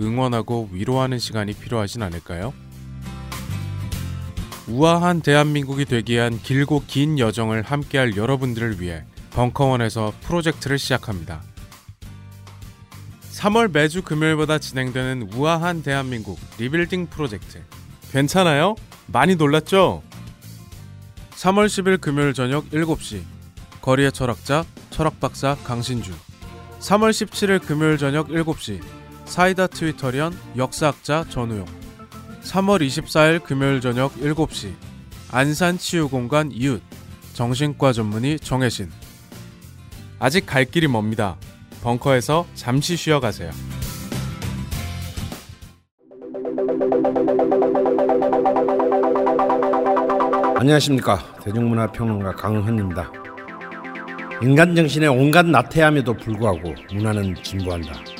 응원하고 위로하는 시간이 필요하진 않을까요? 우아한 대한민국이 되기 위한 길고 긴 여정을 함께할 여러분들을 위해 벙커원에서 프로젝트를 시작합니다. 3월 매주 금요일마다 진행되는 우아한 대한민국 리빌딩 프로젝트. 괜찮아요? 많이 놀랐죠? 3월 10일 금요일 저녁 7시 거리의 철학자 철학박사 강신주 3월 17일 금요일 저녁 7시 사이다 트위터리언 역사학자 전우용 3월 24일 금요일 저녁 7시 안산 치유공간 이웃 정신과 전문의 정혜신 아직 갈 길이 멉니다. 벙커에서 잠시 쉬어가세요. 안녕하십니까 대중문화평론가 강헌입니다. 인간 정신의 온갖 나태함에도 불구하고 문화는 진보한다.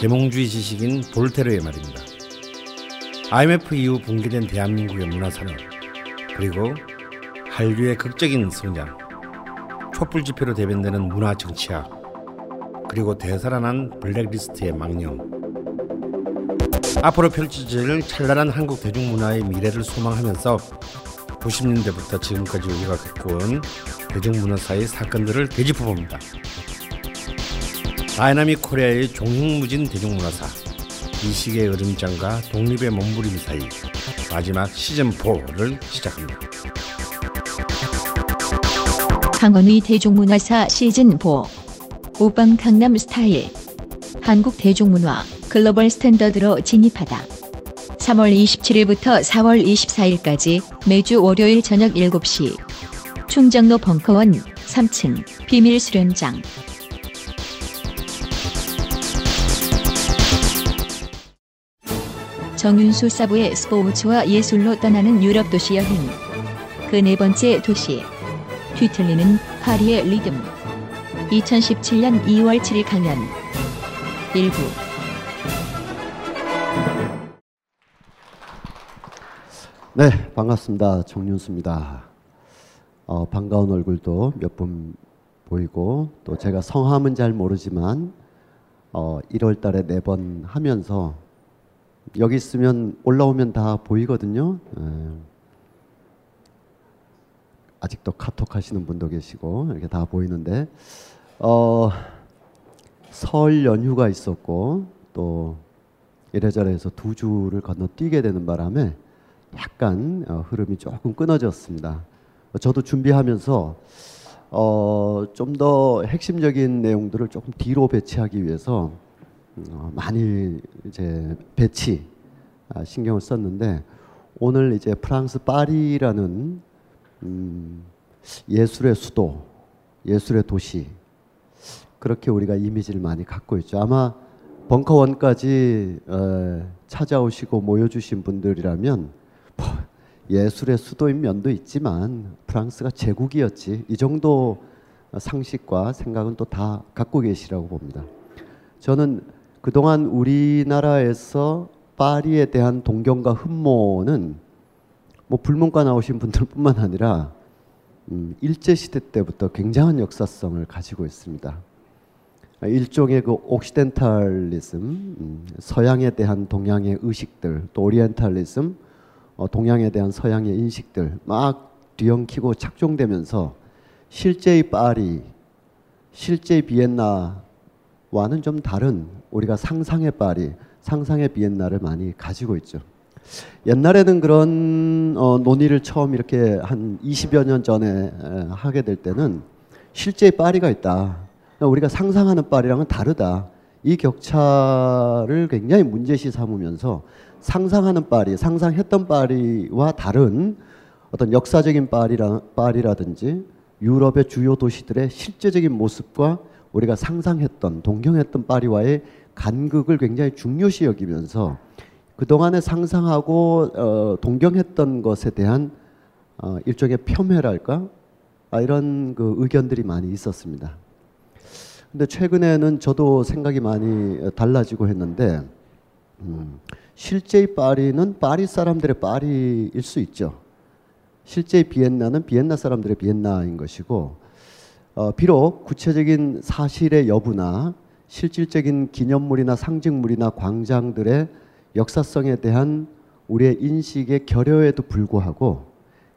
계몽주의 지식인 볼테르의 말입니다. IMF 이후 붕괴된 대한민국의 문화산업 그리고 한류의 극적인 성장 촛불 집회로 대변되는 문화 정치학 그리고 되살아난 블랙리스트의 망령 앞으로 펼쳐질 찬란한 한국 대중문화의 미래를 소망하면서 90년대부터 지금까지 우리가 겪어온 대중문화사의 사건들을 되짚어봅니다. dynamic Korea의 종횡무진 대중문화사 이식의 어림장과 독립의 몸부림 사이 마지막 시즌 4를 시작합니다. 강헌의 대중문화사 시즌 4 오빵 강남 스타일. 한국 대중문화 글로벌 스탠더드로 진입하다. 3월 27일부터 4월 24일까지 매주 월요일 저녁 7시. 충정로 벙커원 3층 비밀 수련장 정윤수 사부의 스포츠와 예술로 떠나는 유럽 도시 여행 그 네 번째 도시 뒤틀리는 파리의 리듬 2017년 2월 7일 강연 일부 네, 반갑습니다. 정윤수입니다. 어, 반가운 얼굴도 몇 분 보이고 또 제가 성함은 잘 모르지만 어, 1월 달에 네 번 하면서 여기 있으면 올라오면 다 보이거든요. 에, 아직도 카톡 하시는 분도 계시고 이렇게 다 보이는데 어, 설 연휴가 있었고 또 이래저래 해서 두 주를 건너뛰게 되는 바람에 약간 어, 흐름이 조금 끊어졌습니다. 저도 준비하면서 어, 좀 더 핵심적인 내용들을 조금 뒤로 배치하기 위해서 어, 많이 이제 배치 아, 신경을 썼는데 오늘 이제 프랑스 파리라는 음, 예술의 수도, 예술의 도시 그렇게 우리가 이미지를 많이 갖고 있죠. 아마 벙커원까지 어, 찾아오시고 모여주신 분들이라면 뭐 예술의 수도인 면도 있지만 프랑스가 제국이었지 이 정도 상식과 생각은 또 다 갖고 계시라고 봅니다. 저는 그동안 우리나라에서 파리에 대한 동경과 흠모는 뭐 불문과 나오신 분들뿐만 아니라 음, 일제 시대 때부터 굉장한 역사성을 가지고 있습니다. 일종의 그 옥시덴탈리즘, 음, 서양에 대한 동양의 의식들, 또 오리엔탈리즘, 어, 동양에 대한 서양의 인식들 막 뒤엉키고 착종되면서 실제의 파리, 실제 비엔나와는 좀 다른 우리가 상상의 파리, 상상의 비엔나를 많이 가지고 있죠. 옛날에는 그런 어, 논의를 처음 이렇게 한 20여 년 전에 에, 하게 될 때는 실제의 파리가 있다. 우리가 상상하는 파리랑은 다르다. 이 격차를 굉장히 문제시 삼으면서 상상하는 파리, 상상했던 파리와 다른 어떤 역사적인 파리라, 파리라든지 유럽의 주요 도시들의 실제적인 모습과 우리가 상상했던 동경했던 파리와의 간극을 굉장히 중요시 여기면서 그동안에 상상하고 어, 동경했던 것에 대한 어, 일종의 폄훼랄까 아, 이런 그 의견들이 많이 있었습니다. 근데 최근에는 저도 생각이 많이 달라지고 했는데 음, 실제의 파리는 파리 사람들의 파리일 수 있죠. 실제의 비엔나는 비엔나 사람들의 비엔나인 것이고 어, 비록 구체적인 사실의 여부나 실질적인 기념물이나 상징물이나 광장들의 역사성에 대한 우리의 인식의 결여에도 불구하고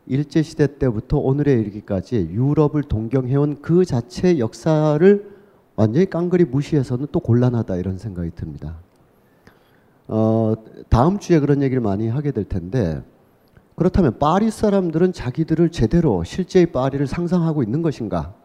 일제 시대 때부터 오늘에 이르기까지 유럽을 동경해온 그 자체의 역사를 완전히 깡그리 무시해서는 또 곤란하다 이런 생각이 듭니다. 어, 다음 주에 그런 얘기를 많이 하게 될 텐데 그렇다면 파리 사람들은 자기들을 제대로 실제의 파리를 상상하고 있는 것인가?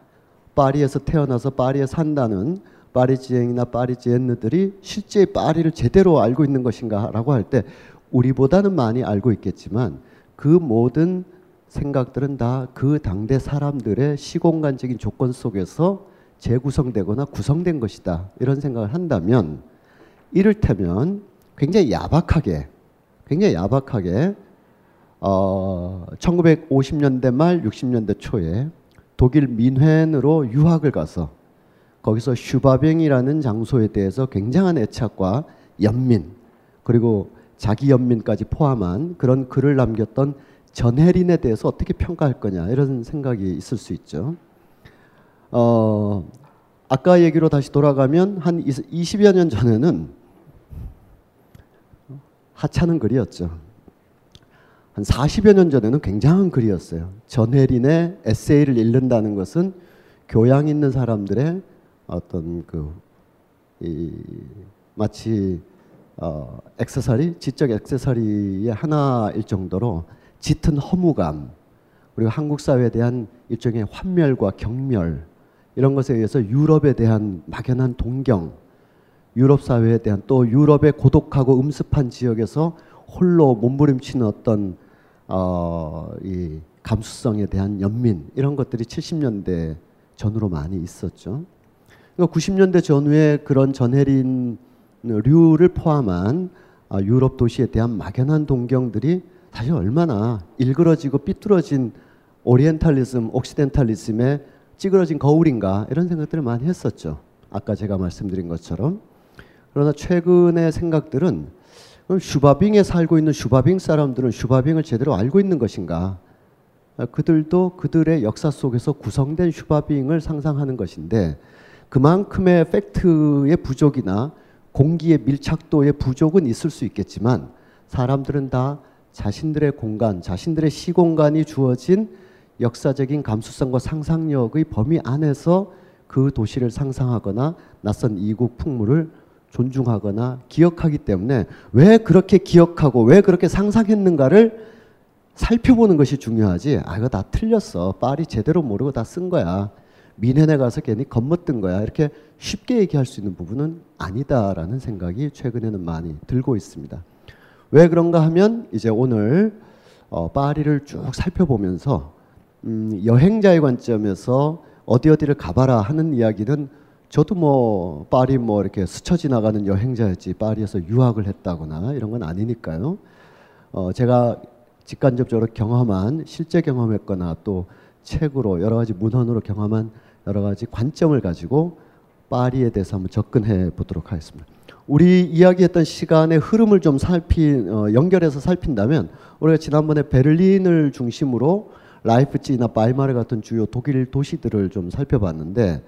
파리에서 태어나서 파리에 산다는 파리지앵이나 파리지엔느들이 실제 파리를 제대로 알고 있는 것인가라고 할 때 우리보다는 많이 알고 있겠지만 그 모든 생각들은 다 그 당대 사람들의 시공간적인 조건 속에서 재구성되거나 구성된 것이다. 이런 생각을 한다면 이를테면 굉장히 야박하게 굉장히 야박하게 어 1950년대 말 60년대 초에 독일 민헨으로 유학을 가서 거기서 슈바뱅이라는 장소에 대해서 굉장한 애착과 연민 그리고 자기 연민까지 포함한 그런 글을 남겼던 전혜린에 대해서 어떻게 평가할 거냐 이런 생각이 있을 수 있죠. 어, 아까 얘기로 다시 돌아가면 한 20여 년 전에는 하찮은 글이었죠. 한 40여 년 전에는 굉장한 글이었어요. 전혜린의 에세이를 읽는다는 것은 교양 있는 사람들의 어떤 그 이, 마치 어, 액세서리, 지적 액세서리의 하나일 정도로 짙은 허무감 그리고 한국 사회에 대한 일종의 환멸과 경멸 이런 것에 의해서 유럽에 대한 막연한 동경, 유럽 사회에 대한 또 유럽의 고독하고 음습한 지역에서 홀로 몸부림치는 어떤 어, 이 감수성에 대한 연민 이런 것들이 70년대 전후로 많이 있었죠. 그러니까 90년대 전후에 그런 전해린 류를 포함한 아, 유럽 도시에 대한 막연한 동경들이 사실 얼마나 일그러지고 삐뚤어진 오리엔탈리즘, 옥시덴탈리즘의 찌그러진 거울인가 이런 생각들을 많이 했었죠. 아까 제가 말씀드린 것처럼. 그러나 최근의 생각들은 그럼 슈바빙에 살고 있는 슈바빙 사람들은 슈바빙을 제대로 알고 있는 것인가? 그들도 그들의 역사 속에서 구성된 슈바빙을 상상하는 것인데 그만큼의 팩트의 부족이나 공기의 밀착도의 부족은 있을 수 있겠지만 사람들은 다 자신들의 공간, 자신들의 시공간이 주어진 역사적인 감수성과 상상력의 범위 안에서 그 도시를 상상하거나 낯선 이국 풍물을 존중하거나 기억하기 때문에 왜 그렇게 기억하고 왜 그렇게 상상했는가를 살펴보는 것이 중요하지. 아, 이거 다 틀렸어. 파리 제대로 모르고 다 쓴 거야. 민헨에 가서 괜히 겁먹던 거야. 이렇게 쉽게 얘기할 수 있는 부분은 아니다라는 생각이 최근에는 많이 들고 있습니다. 왜 그런가 하면 이제 오늘 어, 파리를 쭉 살펴보면서 음, 여행자의 관점에서 어디 어디를 가봐라 하는 이야기는 저도 뭐 파리 뭐 이렇게 스쳐 지나가는 여행자였지 파리에서 유학을 했다거나 이런 건 아니니까요. 어, 제가 직간접적으로 경험한 실제 경험했거나 또 책으로 여러 가지 문헌으로 경험한 여러 가지 관점을 가지고 파리에 대해서 한번 접근해 보도록 하겠습니다. 우리 이야기했던 시간의 흐름을 좀 살피 어, 연결해서 살핀다면 우리가 지난번에 베를린을 중심으로 라이프치히나 바이마르 같은 주요 독일 도시들을 좀 살펴봤는데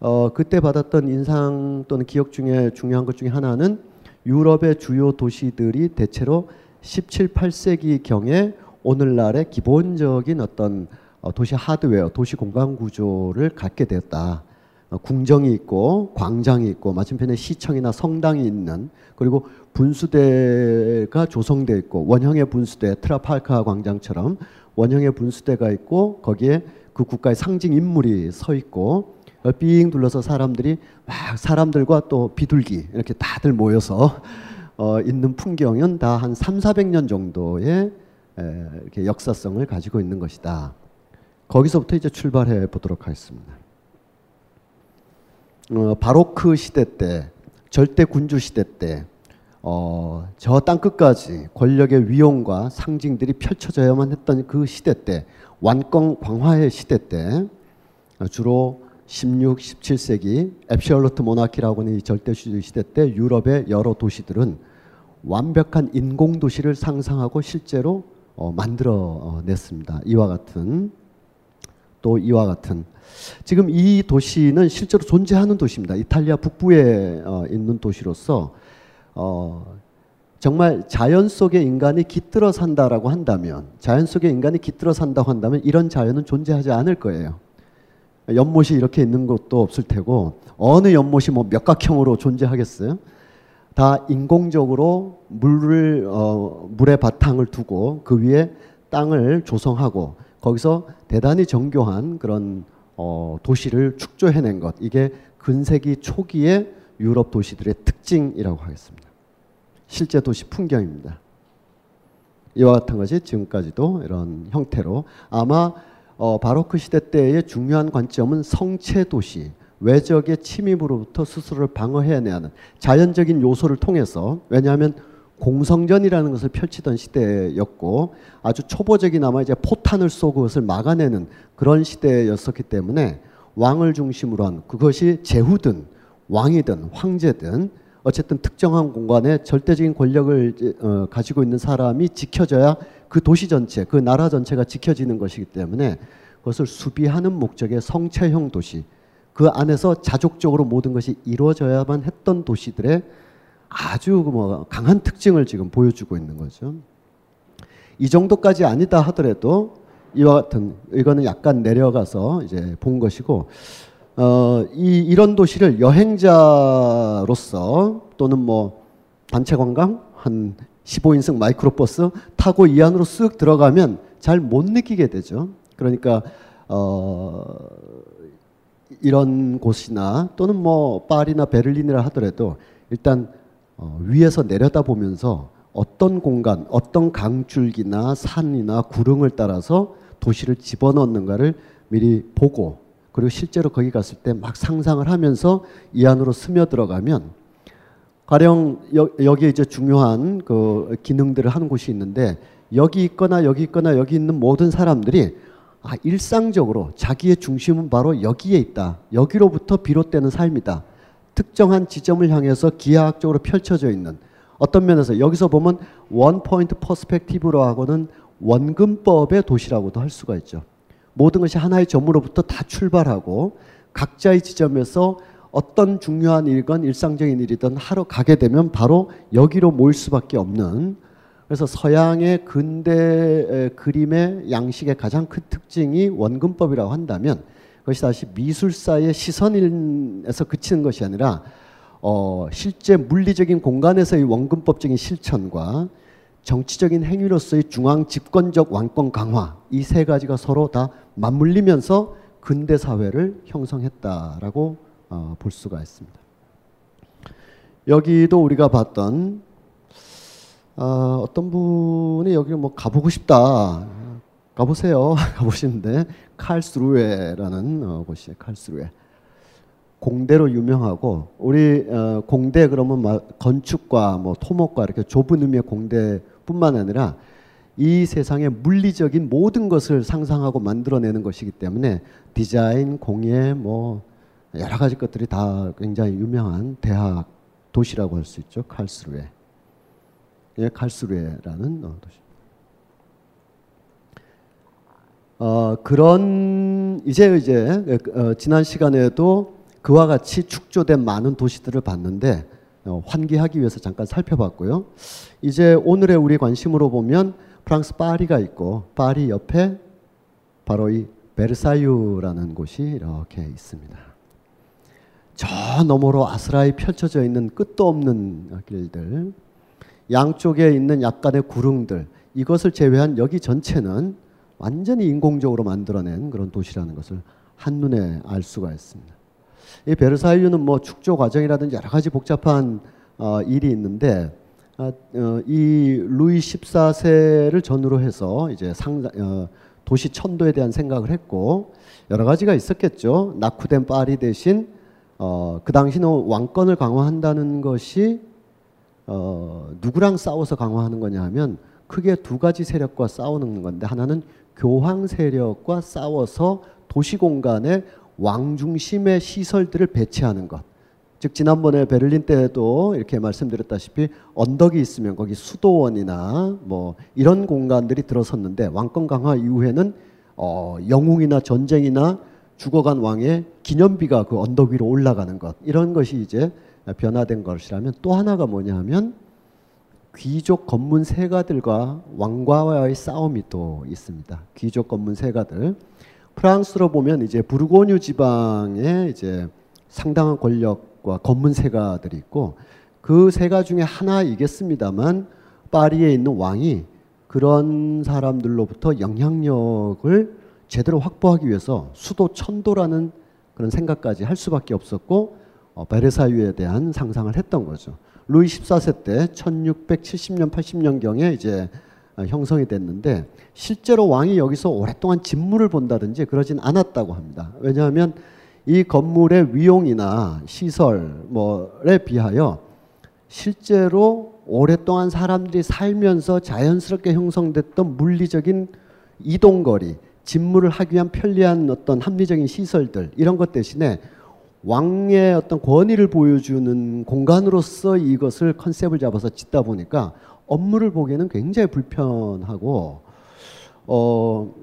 어, 그때 받았던 인상 또는 기억 중에 중요한 것 중에 하나는 유럽의 주요 도시들이 대체로 17, 8세기 경에 오늘날의 기본적인 어떤 어, 도시 하드웨어, 도시 공간 구조를 갖게 되었다. 어, 궁정이 있고 광장이 있고 맞은편에 시청이나 성당이 있는 그리고 분수대가 조성되어 있고 원형의 분수대 트라팔카 광장처럼 원형의 분수대가 있고 거기에 그 국가의 상징 인물이 서 있고 삥 둘러서 사람들이 막 사람들과 또 비둘기 이렇게 다들 모여서 어, 있는 풍경은 다 한 3, 400년 정도의 에, 이렇게 역사성을 가지고 있는 것이다. 거기서부터 이제 출발해 보도록 하겠습니다. 어, 바로크 시대 때, 절대 군주 시대 때, 어, 저 땅끝까지 권력의 위용과 상징들이 펼쳐져야만 했던 그 시대 때 완권 광화의 시대 때 주로 16, 17세기 앱시얼로트 모나키라고 하는 이 절대주의 시대 때 유럽의 여러 도시들은 완벽한 인공 도시를 상상하고 실제로 어, 만들어 어, 냈습니다. 이와 같은 또 이와 같은 지금 이 도시는 실제로 존재하는 도시입니다. 이탈리아 북부에 어, 있는 도시로서 어, 정말 자연 속에 인간이 깃들어 산다라고 한다면 자연 속에 인간이 깃들어 산다고 한다면 이런 자연은 존재하지 않을 거예요. 연못이 이렇게 있는 것도 없을 테고 어느 연못이 뭐 몇각형으로 존재하겠어요? 다 인공적으로 물을 어, 물의 바탕을 두고 그 위에 땅을 조성하고 거기서 대단히 정교한 그런 어, 도시를 축조해낸 것 이게 근세기 초기의 유럽 도시들의 특징이라고 하겠습니다. 실제 도시 풍경입니다. 이와 같은 것이 지금까지도 이런 형태로 아마 어, 바로크 시대 때의 중요한 관점은 성체 도시, 외적의 침입으로부터 스스로를 방어해내야 하는 자연적인 요소를 통해서 왜냐하면 공성전이라는 것을 펼치던 시대였고 아주 초보적이나마 이제 포탄을 쏘고 그것을 막아내는 그런 시대였었기 때문에 왕을 중심으로 한 그것이 제후든 왕이든 황제든 어쨌든 특정한 공간에 절대적인 권력을 어, 가지고 있는 사람이 지켜져야 그 도시 전체, 그 나라 전체가 지켜지는 것이기 때문에 그것을 수비하는 목적의 성체형 도시, 그 안에서 자족적으로 모든 것이 이루어져야만 했던 도시들의 아주 뭐 강한 특징을 지금 보여주고 있는 거죠. 이 정도까지 아니다 하더라도 이와 같은 이거는 약간 내려가서 이제 본 것이고 어, 이 이런 도시를 여행자로서 또는 뭐 단체 관광 한 15인승 마이크로버스 타고 이 안으로 쓱 들어가면 잘 못 느끼게 되죠. 그러니까 어, 이런 곳이나 또는 뭐 파리나 베를린이라 하더라도 일단 어, 위에서 내려다 보면서 어떤 공간, 어떤 강줄기나 산이나 구릉을 따라서 도시를 집어넣는가를 미리 보고 그리고 실제로 거기 갔을 때 막 상상을 하면서 이 안으로 스며들어가면 가령 여, 여기에 이제 중요한 그 기능들을 하는 곳이 있는데 여기 있거나 여기 있거나 여기 있는 모든 사람들이 아, 일상적으로 자기의 중심은 바로 여기에 있다. 여기로부터 비롯되는 삶이다. 특정한 지점을 향해서 기하학적으로 펼쳐져 있는 어떤 면에서 여기서 보면 원 포인트 퍼스펙티브로 하고는 원근법의 도시라고도 할 수가 있죠. 모든 것이 하나의 점으로부터 다 출발하고 각자의 지점에서 어떤 중요한 일건 일상적인 일이든 하러 가게 되면 바로 여기로 모일 수밖에 없는 그래서 서양의 근대 그림의 양식의 가장 큰 특징이 원근법이라고 한다면 그것이 다시 미술사의 시선에서 그치는 것이 아니라 어, 실제 물리적인 공간에서의 원근법적인 실천과 정치적인 행위로서의 중앙 집권적 왕권 강화 이 세 가지가 서로 다 맞물리면서 근대 사회를 형성했다라고 어, 볼 수가 있습니다. 여기도 우리가 봤던 어, 어떤 분이 여기 뭐 가보고 싶다. 가보세요. 가보시는데 칼스루에라는 어, 곳이에요. 칼스루에. 공대로 유명하고 우리 어, 공대 그러면 막 건축과 뭐 토목과 이렇게 좁은 의미의 공대뿐만 아니라 이 세상의 물리적인 모든 것을 상상하고 만들어내는 것이기 때문에 디자인, 공예, 뭐 여러 가지 것들이 다 굉장히 유명한 대학 도시라고 할 수 있죠. 칼스루에. 예, 칼스루에라는 어, 도시. 어, 그런 이제 이제 어, 지난 시간에도 그와 같이 축조된 많은 도시들을 봤는데 어, 환기하기 위해서 잠깐 살펴봤고요. 이제 오늘의 우리 관심으로 보면 프랑스 파리가 있고 파리 옆에 바로 이 베르사유라는 곳이 이렇게 있습니다. 저 너머로 아스라이 펼쳐져 있는 끝도 없는 길들, 양쪽에 있는 약간의 구릉들, 이것을 제외한 여기 전체는 완전히 인공적으로 만들어낸 그런 도시라는 것을 한눈에 알 수가 있습니다. 이 베르사유는 뭐 축조 과정이라든지 여러 가지 복잡한 어, 일이 있는데 어, 어, 이 루이 14세를 전후로 해서 이제 상 어, 도시 천도에 대한 생각을 했고 여러 가지가 있었겠죠. 낙후된 파리 대신 어, 그 당시는 왕권을 강화한다는 것이 어, 누구랑 싸워서 강화하는 거냐 하면 크게 두 가지 세력과 싸우는 건데 하나는 교황 세력과 싸워서 도시 공간에 왕 중심의 시설들을 배치하는 것. 즉 지난번에 베를린 때도 이렇게 말씀드렸다시피 언덕이 있으면 거기 수도원이나 뭐 이런 공간들이 들어섰는데 왕권 강화 이후에는 어, 영웅이나 전쟁이나 죽어간 왕의 기념비가 그 언덕 위로 올라가는 것 이런 것이 이제 변화된 것이라면 또 하나가 뭐냐 하면 귀족 건문 세가들과 왕과의 싸움이 또 있습니다. 귀족 건문 세가들. 프랑스로 보면 이제 부르고뉴 지방에 이제 상당한 권력과 건문 세가들이 있고 그 세가 중에 하나이겠습니다만 파리에 있는 왕이 그런 사람들로부터 영향력을 제대로 확보하기 위해서 수도 천도라는 그런 생각까지 할 수밖에 없었고 어, 베르사유에 대한 상상을 했던 거죠. 루이 14세 때 1670년 80년 경에 이제 어, 형성이 됐는데 실제로 왕이 여기서 오랫동안 진물을 본다든지 그러진 않았다고 합니다. 왜냐하면 이 건물의 위용이나 시설 뭐에 비하여 실제로 오랫동안 사람들이 살면서 자연스럽게 형성됐던 물리적인 이동거리, 진물을 하기 위한 편리한 어떤 합리적인 시설들 이런 것 대신에 왕의 어떤 권위를 보여주는 공간으로서 이것을 컨셉을 잡아서 짓다 보니까 업무를 보기에는 굉장히 불편하고 어,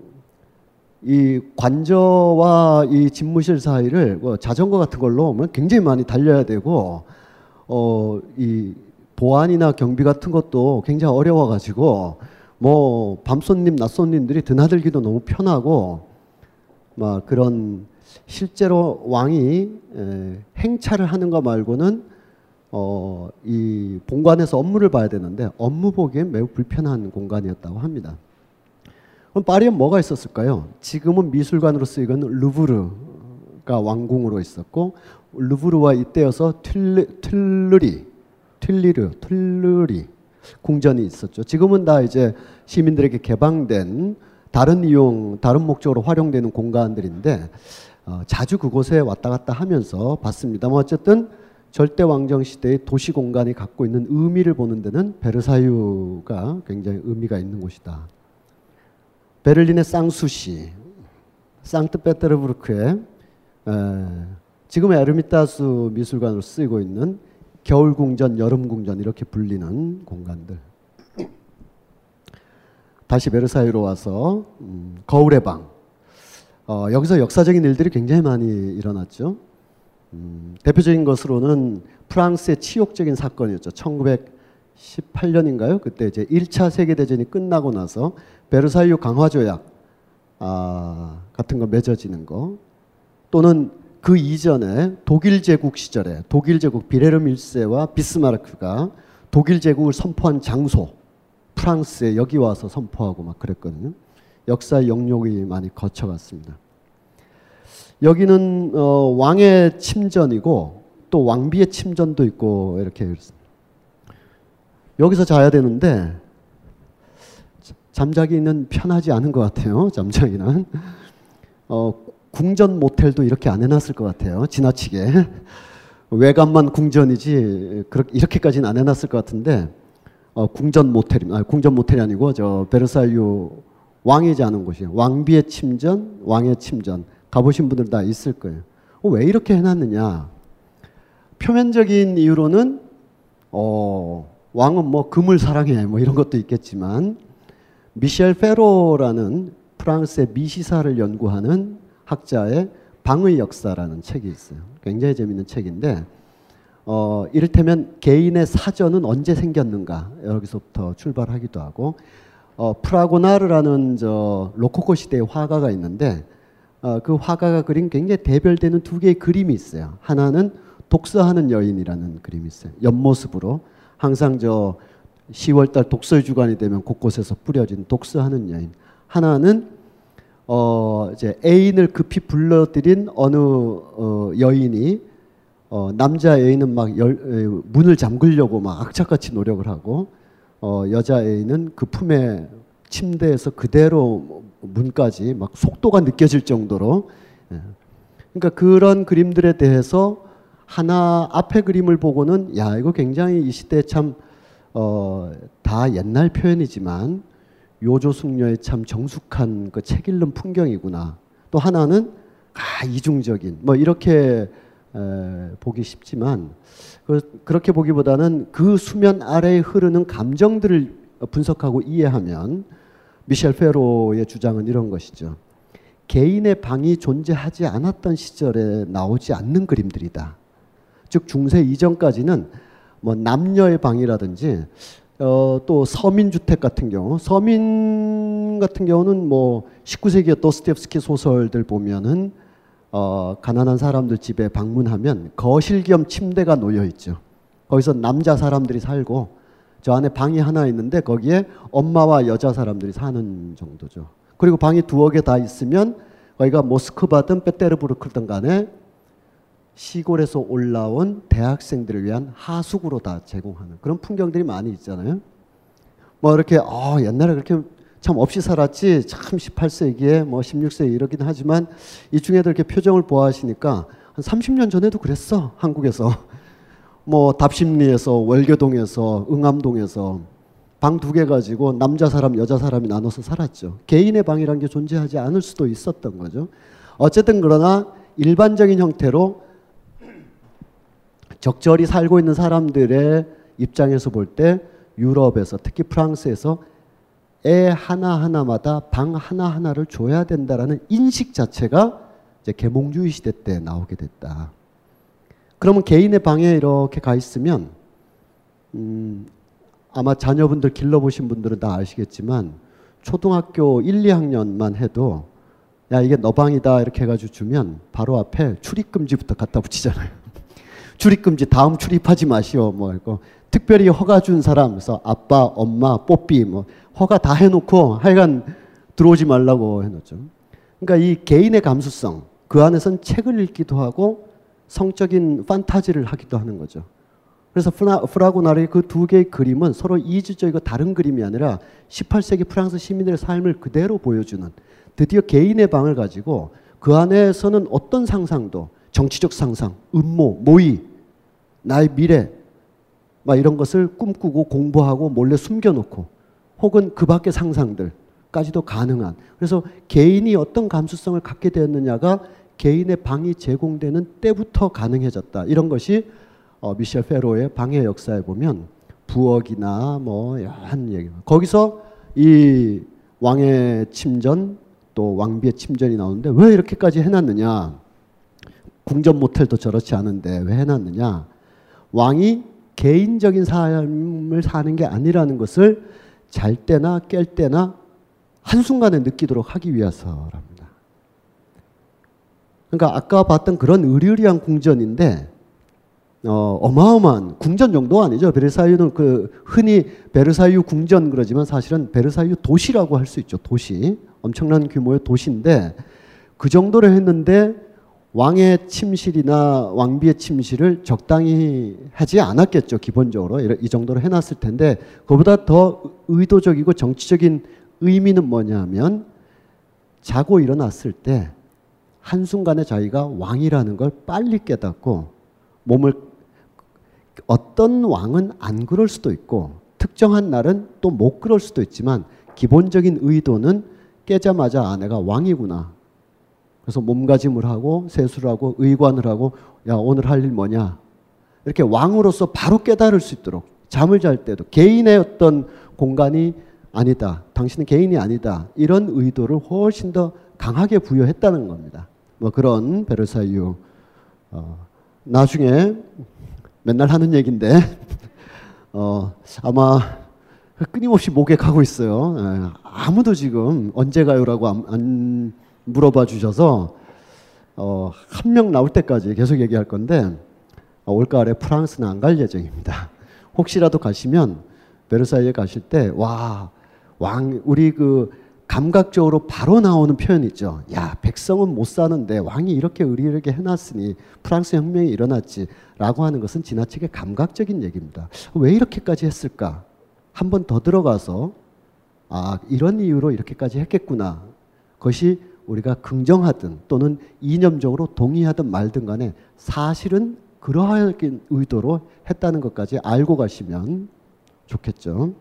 이 관저와 이 집무실 사이를 뭐 자전거 같은 걸로 굉장히 많이 달려야 되고 어, 이 보안이나 경비 같은 것도 굉장히 어려워가지고 뭐 밤손님, 낮손님들이 드나들기도 너무 편하고 막 그런 실제로 왕이 행차를 하는 거 말고는 어, 이 본관에서 업무를 봐야 되는데 업무 보기엔 매우 불편한 공간이었다고 합니다. 그럼 파리에 뭐가 있었을까요? 지금은 미술관으로 쓰이는 루브르가 왕궁으로 있었고 루브르와 잇대어서 튈르, 튈르리, 튈리르, 튈르리 궁전이 있었죠. 지금은 다 이제 시민들에게 개방된 다른 이용, 다른 목적으로 활용되는 공간들인데 어, 자주 그곳에 왔다 갔다 하면서 봤습니다. 뭐 어쨌든 절대 왕정 시대의 도시 공간이 갖고 있는 의미를 보는 데는 베르사유가 굉장히 의미가 있는 곳이다. 베를린의 쌍수시, 상트페테르부르크에 지금 에르미타스 미술관으로 쓰이고 있는 겨울 궁전, 여름 궁전 이렇게 불리는 공간들. 다시 베르사유로 와서 음, 거울의 방. 어, 여기서 역사적인 일들이 굉장히 많이 일어났죠. 음, 대표적인 것으로는 프랑스의 치욕적인 사건이었죠. 1918년인가요? 그때 이제 1차 세계 대전이 끝나고 나서 베르사유 강화 조약 아, 같은 거 맺어지는 거 또는 그 이전에 독일 제국 시절에 독일 제국 비레르 일세와 비스마르크가 독일 제국을 선포한 장소 프랑스에 여기 와서 선포하고 막 그랬거든요. 역사 영역이 많이 거쳐갔습니다. 여기는 어, 왕의 침전이고 또 왕비의 침전도 있고 이렇게 여기서 자야 되는데 잠자기는 편하지 않은 것 같아요. 잠자기는 어, 궁전 모텔도 이렇게 안 해놨을 것 같아요. 지나치게 외관만 궁전이지 이렇게까지는 안 해놨을 것 같은데 어, 궁전 모텔이 아, 궁전 모텔이 아니고 저 베르사유 왕이 자는 곳이에요. 왕비의 침전, 왕의 침전 가보신 분들 다 있을 거예요. 어, 왜 이렇게 해놨느냐? 표면적인 이유로는 어, 왕은 뭐 금을 사랑해 뭐 이런 것도 있겠지만 미셸 페로라는 프랑스의 미시사를 연구하는 학자의 방의 역사라는 책이 있어요. 굉장히 재밌는 책인데 어, 이를테면 개인의 사전은 언제 생겼는가 여기서부터 출발하기도 하고 어, 프라고나르라는 저 로코코 시대의 화가가 있는데 어, 그 화가가 그린 굉장히 대별되는 두 개의 그림이 있어요. 하나는 독서하는 여인이라는 그림이 있어요. 옆모습으로 항상 저 10월달 독서 주간이 되면 곳곳에서 뿌려진 독서하는 여인. 하나는 어 이제 애인을 급히 불러들인 어느 어 여인이 어 남자 애인은 막 열, 문을 잠그려고 막 악착같이 노력을 하고 어 여자 애인은 그 품에 침대에서 그대로 문까지 막 속도가 느껴질 정도로 예. 그러니까 그런 그림들에 대해서 하나 앞에 그림을 보고는 야 이거 굉장히 이 시대에 참 어, 다 옛날 표현이지만 요조 숙녀의 참 정숙한 그 책 읽는 풍경이구나. 또 하나는 아 이중적인 뭐 이렇게 에, 보기 쉽지만 그, 그렇게 보기보다는 그 수면 아래에 흐르는 감정들을 분석하고 이해하면 미셸 페로의 주장은 이런 것이죠. 개인의 방이 존재하지 않았던 시절에 나오지 않는 그림들이다. 즉 중세 이전까지는 뭐 남녀의 방이라든지 어, 또 서민 주택 같은 경우 서민 같은 경우는 뭐 19세기 도스토옙스키 소설들 보면은 어, 가난한 사람들 집에 방문하면 거실 겸 침대가 놓여 있죠. 거기서 남자 사람들이 살고 저 안에 방이 하나 있는데 거기에 엄마와 여자 사람들이 사는 정도죠. 그리고 방이 두어 개 다 있으면 거기가 모스크바든 페테르부르크든 간에 시골에서 올라온 대학생들을 위한 하숙으로 다 제공하는 그런 풍경들이 많이 있잖아요. 뭐 이렇게 어, 옛날에 그렇게 참 없이 살았지? 참 18세기에 뭐 16세기 이러긴 하지만 이 중에도 이렇게 표정을 보아하시니까 한 30년 전에도 그랬어 한국에서. 뭐 답심리에서 월교동에서 응암동에서 방 두 개 가지고 남자 사람 여자 사람이 나눠서 살았죠. 개인의 방이란 게 존재하지 않을 수도 있었던 거죠. 어쨌든 그러나 일반적인 형태로 적절히 살고 있는 사람들의 입장에서 볼 때 유럽에서 특히 프랑스에서 애 하나하나마다 방 하나하나를 줘야 된다라는 인식 자체가 이제 계몽주의 시대 때 나오게 됐다. 그러면 개인의 방에 이렇게 가 있으면 음, 아마 자녀분들 길러보신 분들은 다 아시겠지만 초등학교 1, 2학년만 해도 야 이게 너 방이다 이렇게 해가지고 주면 바로 앞에 출입금지부터 갖다 붙이잖아요. 출입금지 다음 출입하지 마시오 뭐 이거 특별히 허가 준 사람 그래서 아빠 엄마 뽀삐 뭐 허가 다 해놓고 하여간 들어오지 말라고 해놓죠. 그러니까 이 개인의 감수성 그 안에선 책을 읽기도 하고 성적인 판타지를 하기도 하는 거죠. 그래서 프라 고나르의 그 두 개의 그림은 서로 이주적이고 다른 그림이 아니라 18세기 프랑스 시민들의 삶을 그대로 보여주는 드디어 개인의 방을 가지고 그 안에서는 어떤 상상도 정치적 상상, 음모, 모의, 나의 미래 막 이런 것을 꿈꾸고 공부하고 몰래 숨겨놓고 혹은 그 밖의 상상들까지도 가능한 그래서 개인이 어떤 감수성을 갖게 되었느냐가 개인의 방이 제공되는 때부터 가능해졌다. 이런 것이 어, 미셸 페로의 방해 역사에 보면 부엌이나 뭐 한 얘기. 거기서 이 왕의 침전 또 왕비의 침전이 나오는데 왜 이렇게까지 해놨느냐? 궁전 모텔도 저렇지 않은데 왜 해놨느냐? 왕이 개인적인 삶을 사는 게 아니라는 것을 잘 때나 깰 때나 한순간에 느끼도록 하기 위해서랍니다. 그러니까 아까 봤던 그런 의리의리한 궁전인데 어, 어마어마한 궁전 정도 아니죠. 베르사유는 그 흔히 베르사유 궁전 그러지만 사실은 베르사유 도시라고 할 수 있죠. 도시. 엄청난 규모의 도시인데 그 정도로 했는데 왕의 침실이나 왕비의 침실을 적당히 하지 않았겠죠. 기본적으로 이 정도로 해놨을 텐데 그보다 더 의도적이고 정치적인 의미는 뭐냐면 자고 일어났을 때 한순간에 자기가 왕이라는 걸 빨리 깨닫고 몸을 어떤 왕은 안 그럴 수도 있고 특정한 날은 또 못 그럴 수도 있지만 기본적인 의도는 깨자마자 아내가 왕이구나. 그래서 몸가짐을 하고 세수를 하고 의관을 하고 야 오늘 할 일 뭐냐? 이렇게 왕으로서 바로 깨달을 수 있도록 잠을 잘 때도 개인의 어떤 공간이 아니다 당신은 개인이 아니다 이런 의도를 훨씬 더 강하게 부여했다는 겁니다. 뭐 그런 베르사유. 어, 나중에 맨날 하는 얘기인데 어, 아마 끊임없이 목에 가고 있어요. 예, 아무도 지금 언제 가요라고 안, 안 물어봐 주셔서 어, 한 명 나올 때까지 계속 얘기할 건데 어, 올가을에 프랑스는 안 갈 예정입니다. 혹시라도 가시면 베르사유에 가실 때 와 왕 우리 그 감각적으로 바로 나오는 표현 있죠. 야 백성은 못 사는데 왕이 이렇게 의리하게 해놨으니 프랑스 혁명이 일어났지라고 하는 것은 지나치게 감각적인 얘기입니다. 왜 이렇게까지 했을까? 한 번 더 들어가서 아 이런 이유로 이렇게까지 했겠구나. 그것이 우리가 긍정하든 또는 이념적으로 동의하든 말든 간에 사실은 그러한 의도로 했다는 것까지 알고 가시면 좋겠죠.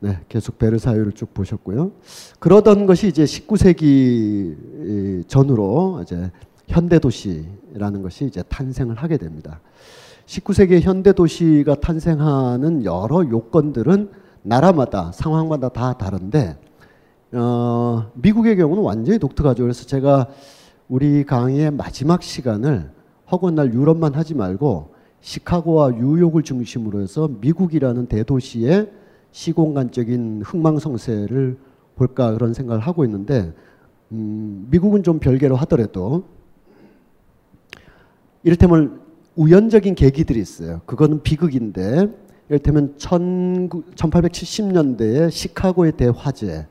네, 계속 베르사유를 쭉 보셨고요. 그러던 것이 이제 19세기 전후로 이제 현대 도시라는 것이 이제 탄생을 하게 됩니다. 19세기 현대 도시가 탄생하는 여러 요건들은 나라마다 상황마다 다 다른데 어, 미국의 경우는 완전히 독특하죠. 그래서 제가 우리 강의의 마지막 시간을 허구한 날 유럽만 하지 말고 시카고와 뉴욕을 중심으로 해서 미국이라는 대도시의 시공간적인 흥망성쇠를 볼까 그런 생각을 하고 있는데 음, 미국은 좀 별개로 하더라도 이를테면 우연적인 계기들이 있어요. 그거는 비극인데 이를테면 1870년대에 시카고의 대화재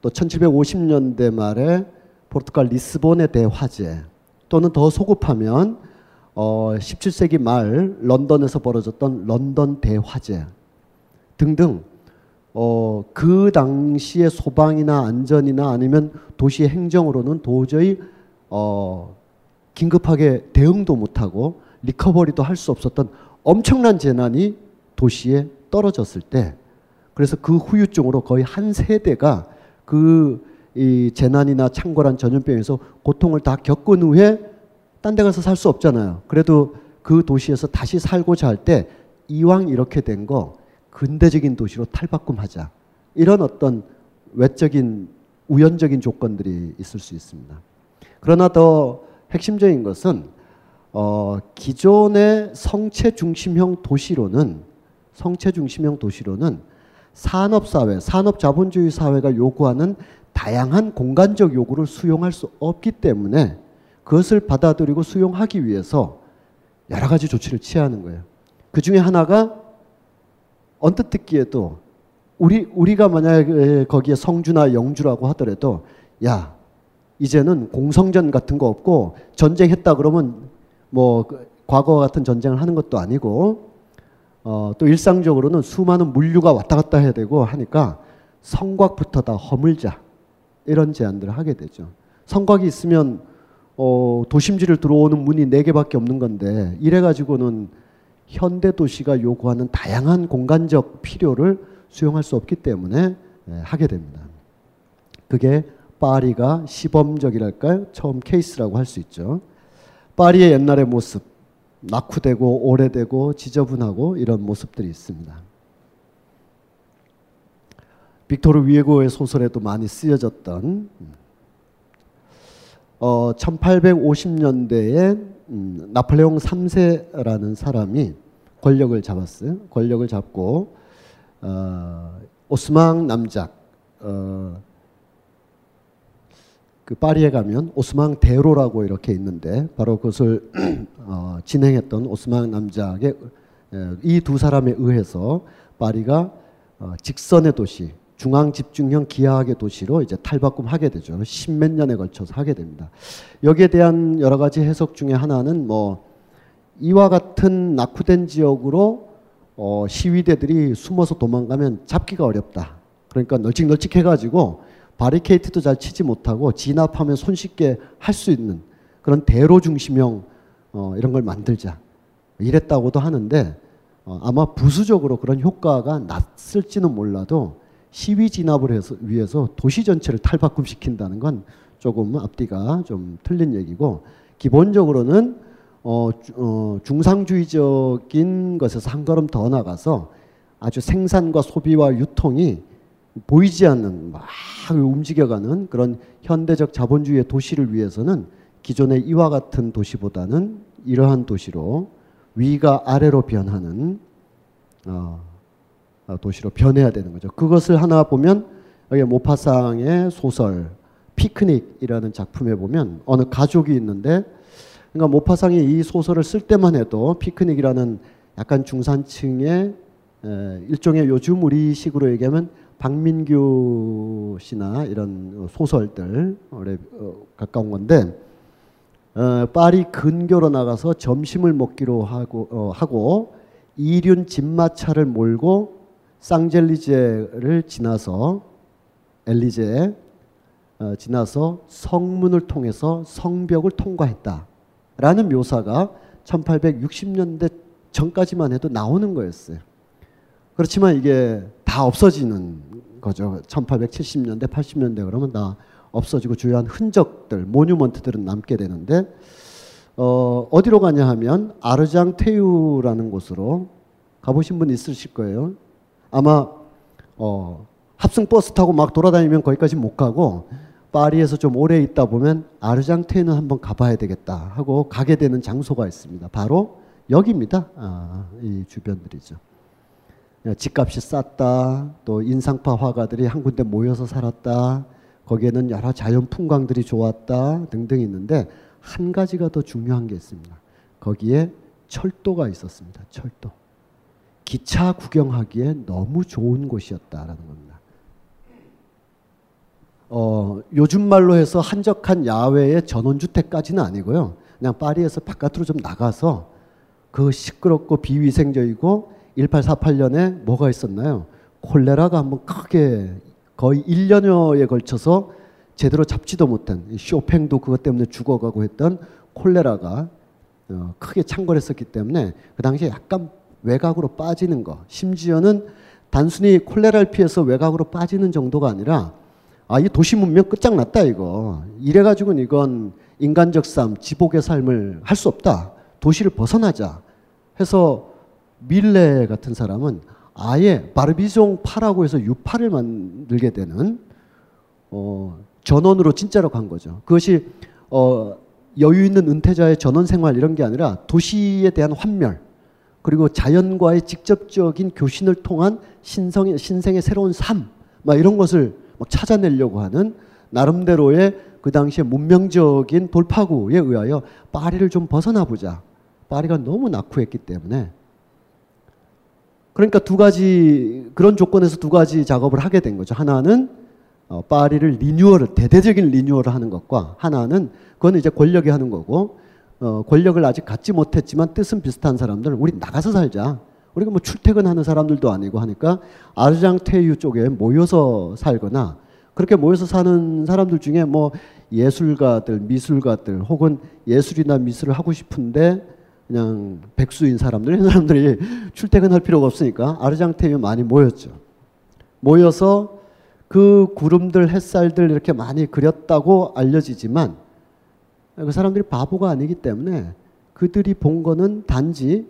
또 1750년대 말에 포르투갈 리스본의 대화재 또는 더 소급하면 어, 17세기 말 런던에서 벌어졌던 런던 대화재 등등 어, 그 당시의 소방이나 안전이나 아니면 도시 행정으로는 도저히 어, 긴급하게 대응도 못하고 recovery도 할 수 없었던 엄청난 재난이 도시에 떨어졌을 때 그래서 그 후유증으로 거의 한 세대가 그 이 재난이나 창궐한 전염병에서 고통을 다 겪은 후에 딴 데 가서 살 수 없잖아요. 그래도 그 도시에서 다시 살고자 할 때 이왕 이렇게 된 거 근대적인 도시로 탈바꿈하자. 이런 어떤 외적인 우연적인 조건들이 있을 수 있습니다. 그러나 더 핵심적인 것은 어, 기존의 성체 중심형 도시로는 성체 중심형 도시로는 산업 사회, 산업 자본주의 사회가 요구하는 다양한 공간적 요구를 수용할 수 없기 때문에 그것을 받아들이고 수용하기 위해서 여러 가지 조치를 취하는 거예요. 그 중에 하나가 언뜻 듣기에도 우리 우리가 만약에 거기에 성주나 영주라고 하더라도 야 이제는 공성전 같은 거 없고 전쟁했다 그러면 뭐그 과거 같은 전쟁을 하는 것도 아니고 어, 또 일상적으로는 수많은 물류가 왔다 갔다 해야 되고 하니까 성곽부터 다 허물자 이런 제안들을 하게 되죠. 성곽이 있으면 어, 도심지를 들어오는 문이 네 개밖에 없는 건데 이래 가지고는 현대 도시가 요구하는 다양한 공간적 필요를 수용할 수 없기 때문에 예, 하게 됩니다. 그게 파리가 시범적이랄까요? 처음 케이스라고 할 수 있죠. 파리의 옛날의 모습, 낙후되고 오래되고 지저분하고 이런 모습들이 있습니다. 빅토르 위에고의 소설에도 많이 쓰여졌던 어, 1850년대에 음, 나폴레옹 3세라는 사람이 권력을 잡았어요. 권력을 잡고 어, 오스망 남작 어, 그 파리에 가면 오스망 대로라고 이렇게 있는데 바로 그것을 어, 진행했던 오스망 남작의 이 두 사람에 의해서 파리가 어, 직선의 도시 중앙 집중형 기하학의 도시로 이제 탈바꿈하게 되죠. 십몇 년에 걸쳐서 하게 됩니다. 여기에 대한 여러 가지 해석 중에 하나는 뭐 이와 같은 낙후된 지역으로 어 시위대들이 숨어서 도망가면 잡기가 어렵다. 그러니까 널찍널찍 해가지고 바리케이트도 잘 치지 못하고 진압하면 손쉽게 할 수 있는 그런 대로 중심형 어 이런 걸 만들자. 이랬다고도 하는데 어 아마 부수적으로 그런 효과가 났을지는 몰라도 시위 진압을 해서 위해서 도시 전체를 탈바꿈시킨다는 건 조금 앞뒤가 좀 틀린 얘기고 기본적으로는 어, 어, 중상주의적인 것에서 한 걸음 더 나가서 아주 생산과 소비와 유통이 보이지 않는 막 움직여가는 그런 현대적 자본주의의 도시를 위해서는 기존의 이와 같은 도시보다는 이러한 도시로 위가 아래로 변하는 어, 어, 도시로 변해야 되는 거죠. 그것을 하나 보면 여기 모파상의 소설 피크닉이라는 작품에 보면 어느 가족이 있는데 그러니까 모파상이 이 소설을 쓸 때만 해도 피크닉이라는 약간 중산층의 일종의 요즘 우리식으로 얘기하면 박민규 씨나 이런 소설들 어, 가까운 건데 어, 파리 근교로 나가서 점심을 먹기로 하고 하고 이륜 집마차를 몰고 쌍젤리제를 지나서 엘리제 어, 지나서 성문을 통해서 성벽을 통과했다라는 묘사가 1860년대 전까지만 해도 나오는 거였어요. 그렇지만 이게 다 없어지는 거죠. 1870년대, 80년대 그러면 다 없어지고 주요한 흔적들, 모뉴먼트들은 남게 되는데 어, 어디로 가냐 하면 아르장 테유라는 곳으로 가보신 분 있으실 거예요. 아마 어, 합승 버스 타고 막 돌아다니면 거기까지 못 가고 파리에서 좀 오래 있다 보면 아르장테유는 한번 가봐야 되겠다 하고 가게 되는 장소가 있습니다. 바로 여기입니다. 아, 이 주변들이죠. 예, 집값이 쌌다. 또 인상파 화가들이 한 군데 모여서 살았다. 거기에는 여러 자연 풍광들이 좋았다 등등 있는데 한 가지가 더 중요한 게 있습니다. 거기에 철도가 있었습니다. 철도. 기차 구경하기에 너무 좋은 곳이었다라는 겁니다. 어, 요즘 말로 해서 한적한 야외의 전원주택까지는 아니고요. 그냥 파리에서 바깥으로 좀 나가서 그 시끄럽고 비위생적이고 1848년에 뭐가 있었나요? 콜레라가 한번 크게 거의 1년여에 걸쳐서 제대로 잡지도 못한 쇼팽도 그것 때문에 죽어가고 했던 콜레라가 어, 크게 창궐했었기 때문에 그 당시에 약간 외곽으로 빠지는 거. 심지어는 단순히 콜레라를 피해서 외곽으로 빠지는 정도가 아니라 아 이 도시 문명 끝장났다 이거. 이래 가지고는 이건 인간적 삶 지복의 삶을 할 수 없다. 도시를 벗어나자 해서 밀레 같은 사람은 아예 바르비종 파라고 해서 유파를 만들게 되는 어, 전원으로 진짜로 간 거죠. 그것이 어, 여유 있는 은퇴자의 전원 생활 이런 게 아니라 도시에 대한 환멸 그리고 자연과의 직접적인 교신을 통한 신성의, 신생의 새로운 삶, 막 이런 것을 막 찾아내려고 하는 나름대로의 그 당시에 문명적인 돌파구에 의하여 파리를 좀 벗어나 보자. 파리가 너무 낙후했기 때문에 그러니까 두 가지 그런 조건에서 두 가지 작업을 하게 된 거죠. 하나는 어, 파리를 리뉴얼을 대대적인 리뉴얼을 하는 것과 하나는 그거는 이제 권력이 하는 거고 어, 권력을 아직 갖지 못했지만 뜻은 비슷한 사람들 우리 나가서 살자. 우리가 뭐 출퇴근하는 사람들도 아니고 하니까 아르장 테유 쪽에 모여서 살거나 그렇게 모여서 사는 사람들 중에 뭐 예술가들, 미술가들 혹은 예술이나 미술을 하고 싶은데 그냥 백수인 사람들 이런 사람들이 출퇴근할 필요가 없으니까 아르장테유 많이 모였죠. 모여서 그 구름들 햇살들 이렇게 많이 그렸다고 알려지지만 그 사람들이 바보가 아니기 때문에 그들이 본 거는 단지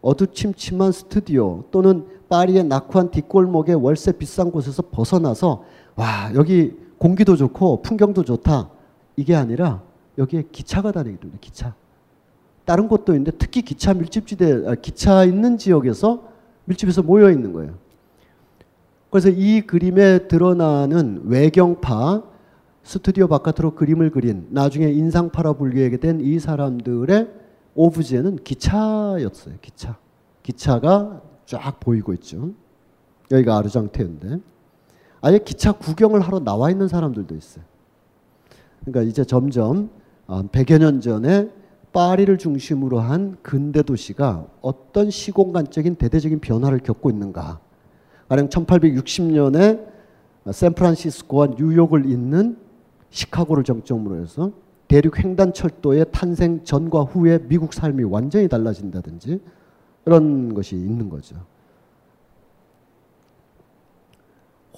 어두침침한 스튜디오 또는 파리의 낙후한 뒷골목의 월세 비싼 곳에서 벗어나서 와 여기 공기도 좋고 풍경도 좋다 이게 아니라 여기에 기차가 다니거든요 기차 다른 곳도 있는데 특히 기차 밀집지대 아, 기차 있는 지역에서 밀집해서 모여 있는 거예요. 그래서 이 그림에 드러나는 외경파 스튜디오 바깥으로 그림을 그린 나중에 인상파라 불리게 된 이 사람들의 오브제는 기차였어요. 기차. 기차가 쫙 보이고 있죠. 여기가 아르장테인데 아예 기차 구경을 하러 나와 있는 사람들도 있어요. 그러니까 이제 점점 100여 아, 년 전에 파리를 중심으로 한 근대 도시가 어떤 시공간적인 대대적인 변화를 겪고 있는가. 가령 1860년에 샌프란시스코와 뉴욕을 잇는 시카고를 정점으로 해서 대륙 횡단 철도의 탄생 전과 후에 미국 삶이 완전히 달라진다든지 그런 것이 있는 거죠.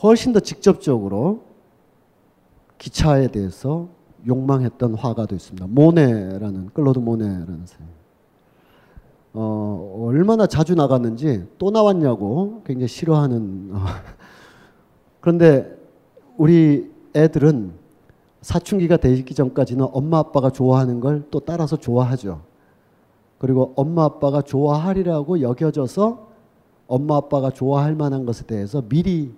훨씬 더 직접적으로 기차에 대해서 욕망했던 화가도 있습니다. 모네라는 클로드 모네라는 사람. 어, 얼마나 자주 나갔는지 또 나왔냐고 굉장히 싫어하는. 어. 그런데 우리 애들은 사춘기가 되기 전까지는 엄마 아빠가 좋아하는 걸 또 따라서 좋아하죠. 그리고 엄마 아빠가 좋아하리라고 여겨져서 엄마 아빠가 좋아할 만한 것에 대해서 미리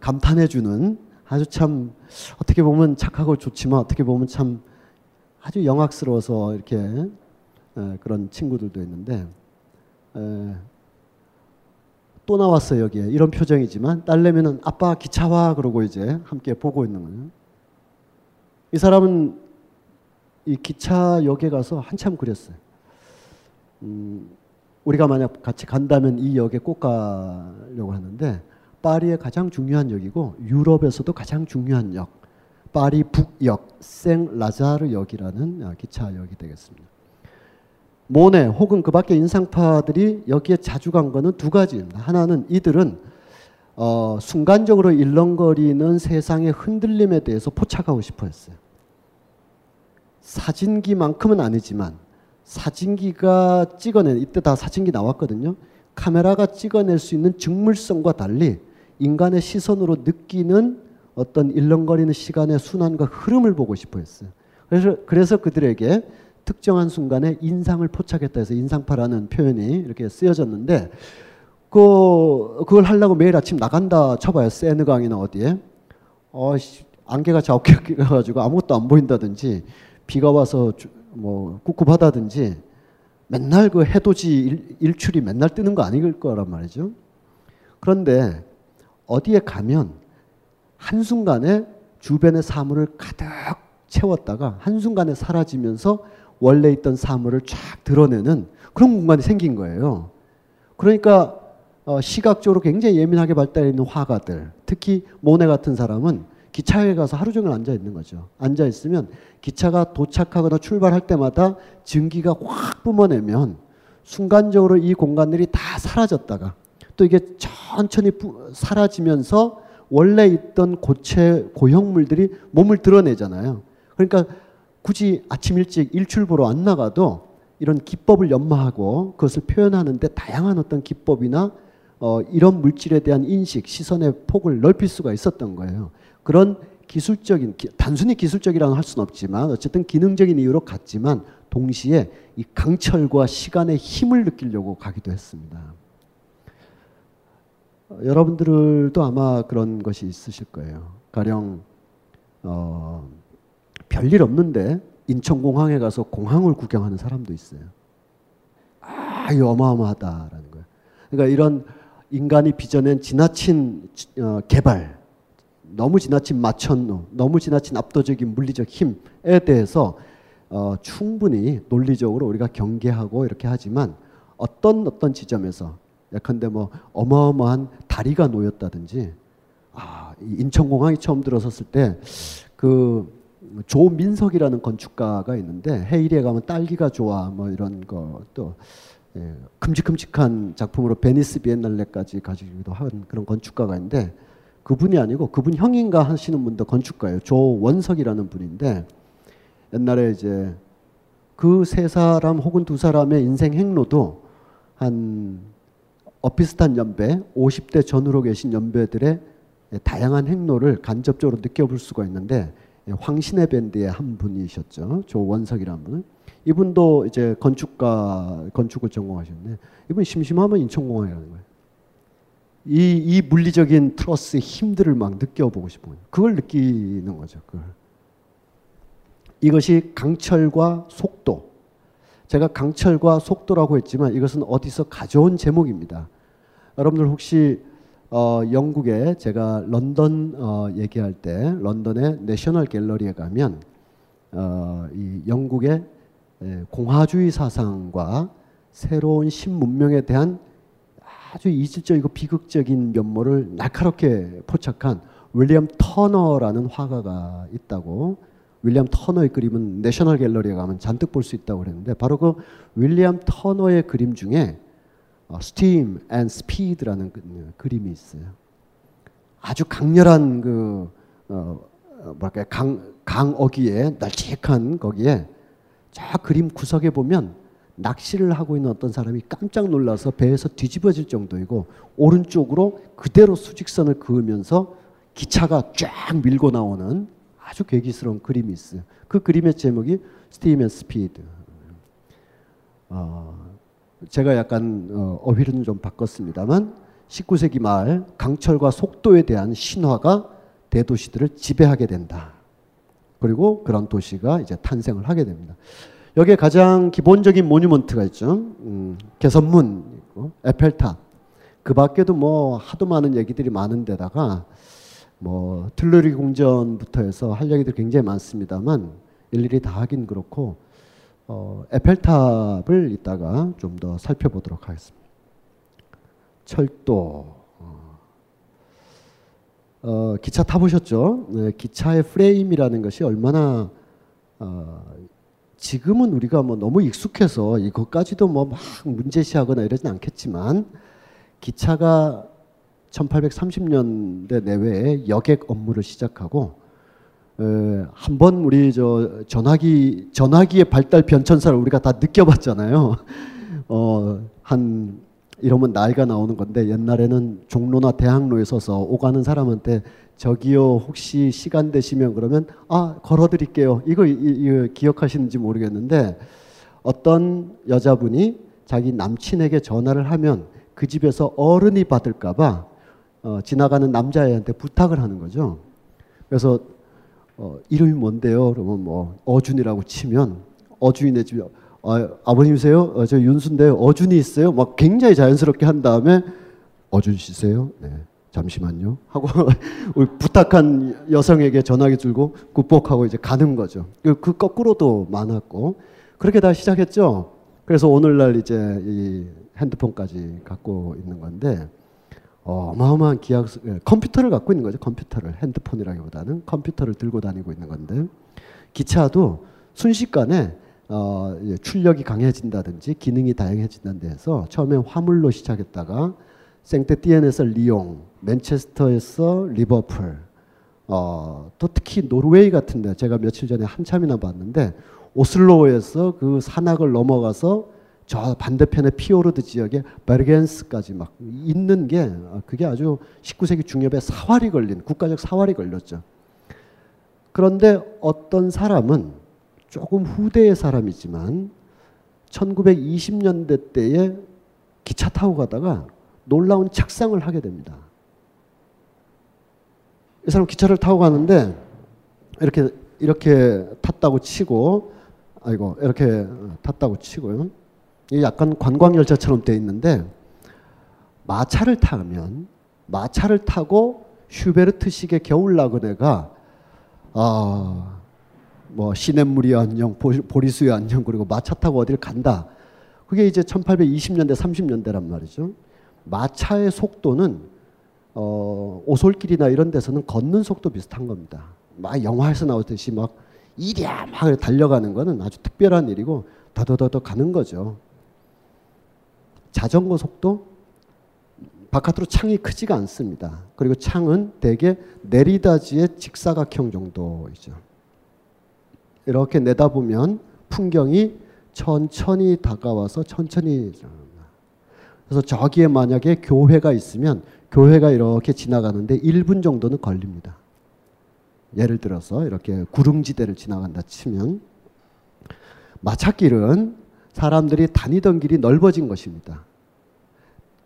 감탄해 주는 아주 참 어떻게 보면 착하고 좋지만 어떻게 보면 참 아주 영악스러워서 이렇게 에, 그런 친구들도 있는데 에, 또 나왔어요 여기에 이런 표정이지만 딸내미는 아빠 기차 와 그러고 이제 함께 보고 있는 거예요. 이 사람은 이 기차역에 가서 한참 그렸어요. 음, 우리가 만약 같이 간다면 이 역에 꼭 가려고 하는데 파리의 가장 중요한 역이고 유럽에서도 가장 중요한 역, 파리 북역 생 라자르 역이라는 아, 기차역이 되겠습니다. 모네 혹은 그 밖에 인상파들이 여기에 자주 간 거는 두 가지입니다. 하나는 이들은 어, 순간적으로 일렁거리는 세상의 흔들림에 대해서 포착하고 싶어 했어요. 사진기만큼은 아니지만 사진기가 찍어낸 이때 다 사진기 나왔거든요. 카메라가 찍어낼 수 있는 직물성과 달리 인간의 시선으로 느끼는 어떤 일렁거리는 시간의 순환과 흐름을 보고 싶어 했어요. 그래서 그래서 그들에게 특정한 순간에 인상을 포착했다 해서 인상파라는 표현이 이렇게 쓰여졌는데 그 그걸 하려고 매일 아침 나간다 쳐봐요 세느강이나 어디에 어 안개가 자욱해 가지고 아무것도 안 보인다든지 비가 와서 뭐 꿉꿉하다든지 맨날 그 해돋이 일, 일출이 맨날 뜨는 거 아닐 거란 말이죠. 그런데 어디에 가면 한순간에 주변의 사물을 가득 채웠다가 한순간에 사라지면서 원래 있던 사물을 쫙 드러내는 그런 공간이 생긴 거예요. 그러니까 어, 시각적으로 굉장히 예민하게 발달해 있는 화가들, 특히 모네 같은 사람은 기차에 가서 하루 종일 앉아 있는 거죠. 앉아 있으면 기차가 도착하거나 출발할 때마다 증기가 확 뿜어내면 순간적으로 이 공간들이 다 사라졌다가 또 이게 천천히 사라지면서 원래 있던 고체 고형물들이 몸을 드러내잖아요. 그러니까 굳이 아침 일찍 일출 보러 안 나가도 이런 기법을 연마하고 그것을 표현하는데 다양한 어떤 기법이나 어, 이런 물질에 대한 인식, 시선의 폭을 넓힐 수가 있었던 거예요. 그런 기술적인 단순히 기술적이라고 할 수는 없지만 어쨌든 기능적인 이유로 갔지만 동시에 이 강철과 시간의 힘을 느끼려고 가기도 했습니다. 어, 여러분들도 아마 그런 것이 있으실 거예요. 가령 어, 별일 없는데 인천공항에 가서 공항을 구경하는 사람도 있어요. 아, 이 어마어마하다라는 거예요. 그러니까 이런 인간이 빚어낸 지나친 어, 개발, 너무 지나친 마천노, 너무 지나친 압도적인 물리적 힘에 대해서 어, 충분히 논리적으로 우리가 경계하고 이렇게 하지만 어떤 어떤 지점에서 예컨대 뭐 어마어마한 다리가 놓였다든지 아, 인천공항이 처음 들어섰을 때그 조민석이라는 건축가가 있는데 해일에 가면 딸기가 좋아 뭐 이런 것도 예, 큼직큼직한 작품으로 베니스 비엔날레까지 가지기도 한 그런 건축가가 있는데 그분이 아니고 그분 형인가 하시는 분도 건축가예요. 조원석이라는 분인데 옛날에 이제 그 세 사람 혹은 두 사람의 인생 행로도 한 어 비슷한 연배, 50대 전후로 계신 연배들의 다양한 행로를 간접적으로 느껴볼 수가 있는데 예, 황신혜 밴드의 한 분이셨죠. 조원석이라는 분. 이분도 이제 건축가 건축을 전공하셨는데 이분 심심하면 인천공항에 가는 거예요. 이, 이 물리적인 트러스의 힘들을 막 느껴보고 거예요. 그걸 느끼는 거죠. 그걸. 이것이 강철과 속도. 제가 강철과 속도라고 했지만 이것은 어디서 가져온 제목입니다. 여러분들 혹시 어, 영국에 제가 런던 어, 얘기할 때 런던의 내셔널 갤러리에 가면 어, 이 영국의 에, 공화주의 사상과 새로운 신문명에 대한 아주 이질적이고 비극적인 면모를 날카롭게 포착한 윌리엄 터너라는 화가가 있다고 윌리엄 터너의 그림은 내셔널 갤러리에 가면 잔뜩 볼 수 있다고 그랬는데 바로 그 윌리엄 터너의 그림 중에 어, Speed라는 그, 어, 그림이 있어요. 아주 강렬한 그 어, 뭐랄까 강 강어귀에 널찍한 거기에 저 그림 구석에 보면 낚시를 하고 있는 어떤 사람이 깜짝 놀라서 배에서 뒤집어질 정도이고 오른쪽으로 그대로 수직선을 그으면서 기차가 쫙 밀고 나오는 아주 괴기스러운 그림이 있어요. 그 그림의 제목이 Steam and Speed. 어, 제가 약간 어, 어휘는 좀 바꿨습니다만 19세기 말 강철과 속도에 대한 신화가 대도시들을 지배하게 된다. 그리고 그런 도시가 이제 탄생을 하게 됩니다. 여기에 가장 기본적인 모뉴먼트가 있죠. 음, 개선문 있고 에펠탑. 그 밖에도 뭐 하도 많은 얘기들이 많은데다가 뭐 틀르리 궁전부터 해서 할 얘기들 굉장히 많습니다만 일일이 다 하긴 그렇고 어, 에펠탑을 이따가 좀 더 살펴보도록 하겠습니다. 철도. 어, 어, 기차 타보셨죠? 네, 기차의 프레임이라는 것이 얼마나 어, 지금은 우리가 뭐 너무 익숙해서 이것까지도 뭐 막 문제시하거나 이러진 않겠지만 기차가 1830년대 내외에 여객 업무를 시작하고 한 번 우리 저 전화기 전화기의 발달 변천사를 우리가 다 느껴봤잖아요. 어 한 이러면 나이가 나오는 건데 옛날에는 종로나 대학로에 서서 오가는 사람한테 저기요 혹시 시간 되시면 그러면 아 걸어드릴게요. 이거, 이거 기억하시는지 모르겠는데 어떤 여자분이 자기 남친에게 전화를 하면 그 집에서 어른이 받을까봐 어, 지나가는 남자애한테 부탁을 하는 거죠. 그래서 어, 이름이 뭔데요? 그러면 뭐 어준이라고 치면 어준이네 집에 아, 아버님이세요? 어, 저 윤수인데 어준이 있어요? 막 굉장히 자연스럽게 한 다음에 어준 씨세요? 네. 잠시만요. 하고 부탁한 여성에게 전화기 들고 굿복하고 이제 가는 거죠. 그, 그 거꾸로도 많았고 그렇게 다 시작했죠. 그래서 오늘날 이제 이 핸드폰까지 갖고 있는 건데 어마어마한 기약 예, 컴퓨터를 갖고 있는 거죠. 컴퓨터를 핸드폰이라기보다는 컴퓨터를 들고 다니고 있는 건데 기차도 순식간에 어, 출력이 강해진다든지 기능이 다양해진다는 데서 처음에 화물로 시작했다가 생테티엔에서 리옹, 맨체스터에서 리버풀, 어, 또 특히 노르웨이 같은데 제가 며칠 전에 한참이나 봤는데 오슬로에서 그 산악을 넘어가서 저 반대편의 피오르드 지역에 베르겐스까지 막 잇는 게 그게 아주 19세기 중엽에 사활이 걸린 국가적 사활이 걸렸죠. 그런데 어떤 사람은 조금 후대의 사람이지만 1920년대 때에 기차 타고 가다가 놀라운 착상을 하게 됩니다. 이 사람 기차를 타고 가는데 이렇게 이렇게 탔다고 치고 아이고 이렇게 탔다고 치고요. 이 약간 관광 열차처럼 돼 있는데 마차를 타면 마차를 타고 슈베르트식의 겨울 나그네가 아, 뭐 시냇물이 안녕, 보리수의 안녕 그리고 마차 타고 어디를 간다. 그게 이제 1820년대, 30년대란 말이죠. 마차의 속도는 어, 오솔길이나 이런 데서는 걷는 속도 비슷한 겁니다. 막 영화에서 나오듯이 막 이랴 막 달려가는 거는 아주 특별한 일이고 더더더더 가는 거죠. 자전거 속도 바깥으로 창이 크지가 않습니다. 그리고 창은 대개 내리다지의 직사각형 정도이죠. 이렇게 내다보면 풍경이 천천히 다가와서 천천히 그래서 저기에 만약에 교회가 있으면 교회가 이렇게 지나가는데 1분 정도는 걸립니다. 예를 들어서 이렇게 구릉지대를 지나간다 치면 마차길은 사람들이 다니던 길이 넓어진 것입니다.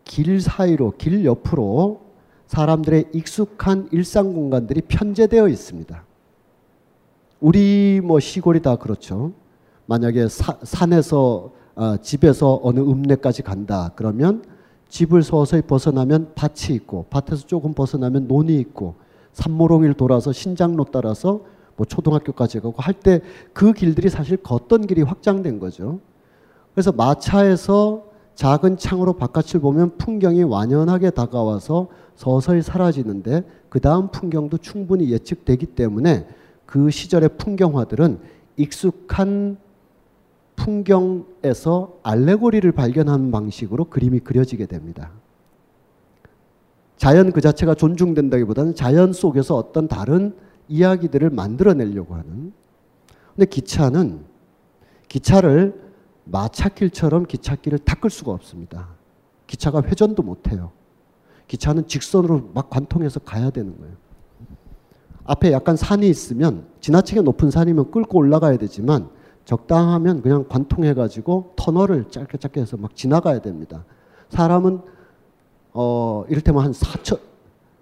길 사이로 길 옆으로 사람들의 익숙한 일상 공간들이 편제되어 있습니다. 우리 뭐 시골이 다 그렇죠. 만약에 사, 산에서 어, 집에서 어느 읍내까지 간다 그러면 집을 서서히 벗어나면 밭이 있고 밭에서 조금 벗어나면 논이 있고 산모롱이를 돌아서 신장로 따라서 뭐 초등학교까지 가고 할 때 그 길들이 사실 걷던 길이 확장된 거죠. 그래서 마차에서 작은 창으로 바깥을 보면 풍경이 완연하게 다가와서 서서히 사라지는데 그 다음 풍경도 충분히 예측되기 때문에 그 시절의 풍경화들은 익숙한 풍경에서 알레고리를 발견하는 방식으로 그림이 그려지게 됩니다. 자연 그 자체가 존중된다기보다는 자연 속에서 어떤 다른 이야기들을 만들어내려고 하는. 근데 기차는 기차를 마차길처럼 기차길을 닦을 수가 없습니다. 기차가 회전도 못해요. 기차는 직선으로 막 관통해서 가야 되는 거예요. 앞에 약간 산이 있으면 지나치게 높은 산이면 끌고 올라가야 되지만 적당하면 그냥 관통해 가지고 터널을 짧게 짧게 해서 막 지나가야 됩니다. 사람은 어 이를테면 한 4천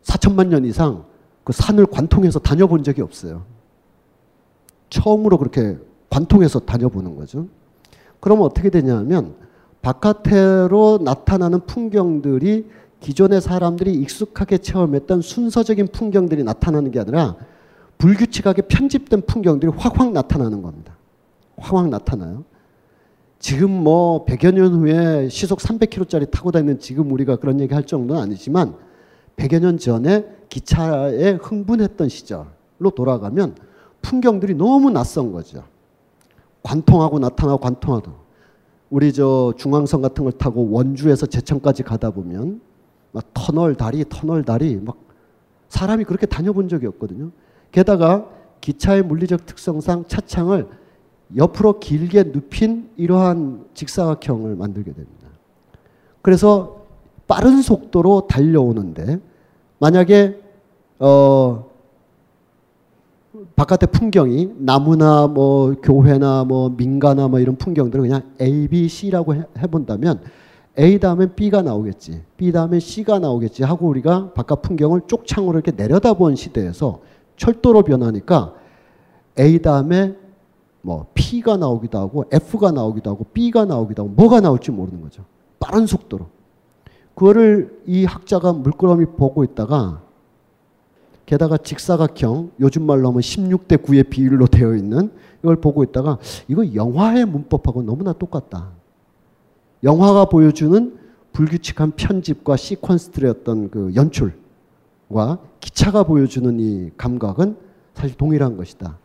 4천만 년 이상 그 산을 관통해서 다녀본 적이 없어요. 처음으로 그렇게 관통해서 다녀보는 거죠. 그러면 어떻게 되냐면 바깥으로 나타나는 풍경들이 기존의 사람들이 익숙하게 체험했던 순서적인 풍경들이 나타나는 게 아니라 불규칙하게 편집된 풍경들이 확확 나타나는 겁니다. 확확 나타나요. 지금 뭐 100여 년 후에 시속 300km짜리 타고 다니는 지금 우리가 그런 얘기 할 정도는 아니지만 100여 년 전에 기차에 흥분했던 시절로 돌아가면 풍경들이 너무 낯선 거죠. 관통하고 나타나고 관통하고 우리 저 중앙선 같은 걸 타고 원주에서 제천까지 가다 보면 막 터널 다리 터널 다리 막 사람이 그렇게 다녀본 적이 없거든요. 게다가 기차의 물리적 특성상 차창을 옆으로 길게 눕힌 이러한 직사각형을 만들게 됩니다. 그래서 빠른 속도로 달려오는데 만약에 어 바깥의 풍경이 나무나 뭐 교회나 뭐 민가나 뭐 이런 풍경들을 그냥 A, B, C라고 해, 해본다면 A 다음엔 B가 나오겠지. B 다음엔 C가 나오겠지 하고 우리가 바깥 풍경을 쪽창으로 이렇게 내려다본 시대에서 철도로 변하니까 A 다음에 뭐 P가 나오기도 하고 F가 나오기도 하고 B가 나오기도 하고 뭐가 나올지 모르는 거죠. 빠른 속도로. 그거를 이 학자가 물끄러미 보고 있다가 게다가 직사각형 요즘 말로 하면 16대 9의 비율로 되어 있는 이걸 보고 있다가 이거 영화의 문법하고 너무나 똑같다. 영화가 보여주는 불규칙한 편집과 시퀀스들의 어떤 그 연출과 기차가 보여주는 이 감각은 사실 동일한 것이다.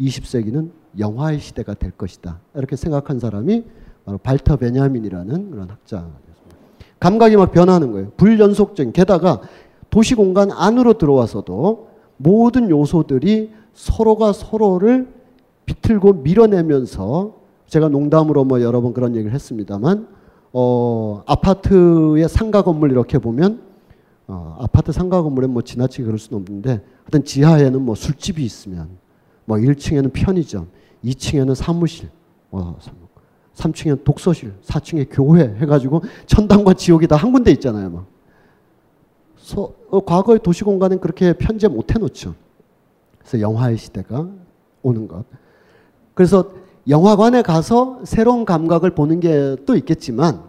20세기는 영화의 시대가 될 것이다. 이렇게 생각한 사람이 바로 발터 베냐민이라는 그런 학자였습니다. 감각이 막 변하는 거예요. 불연속적인 게다가 도시 공간 안으로 들어와서도 모든 요소들이 서로가 서로를 비틀고 밀어내면서 제가 농담으로 뭐 여러 번 그런 얘기를 했습니다만 어, 아파트의 상가 건물 이렇게 보면 어, 아파트 상가 건물에 뭐 지나치게 그럴 수는 없는데 하여튼 지하에는 뭐 술집이 있으면 뭐 1층에는 편의점, 2층에는 사무실, 뭐 3층에는 독서실, 4층에 교회 해가지고 천당과 지옥이 다 한 군데 있잖아요. 막. 서, 어, 과거의 도시 공간은 그렇게 편제 못 해놓죠. 그래서 영화의 시대가 오는 것. 그래서 영화관에 가서 새로운 감각을 보는 게 또 있겠지만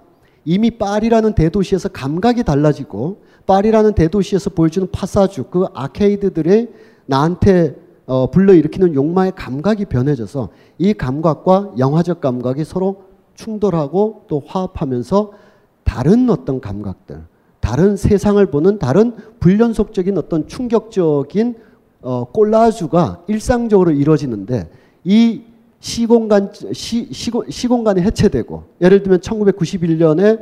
이미 파리라는 대도시에서 감각이 달라지고 파리라는 대도시에서 보여주는 파사주 그 아케이드들의 나한테 어, 불러일으키는 욕망의 감각이 변해져서 이 감각과 영화적 감각이 서로 충돌하고 또 화합하면서 다른 어떤 감각들, 다른 세상을 보는 다른 불연속적인 어떤 충격적인 어, 콜라주가 일상적으로 이루어지는데 이 시공간 시, 시공, 시공간이 해체되고 예를 들면 1991년에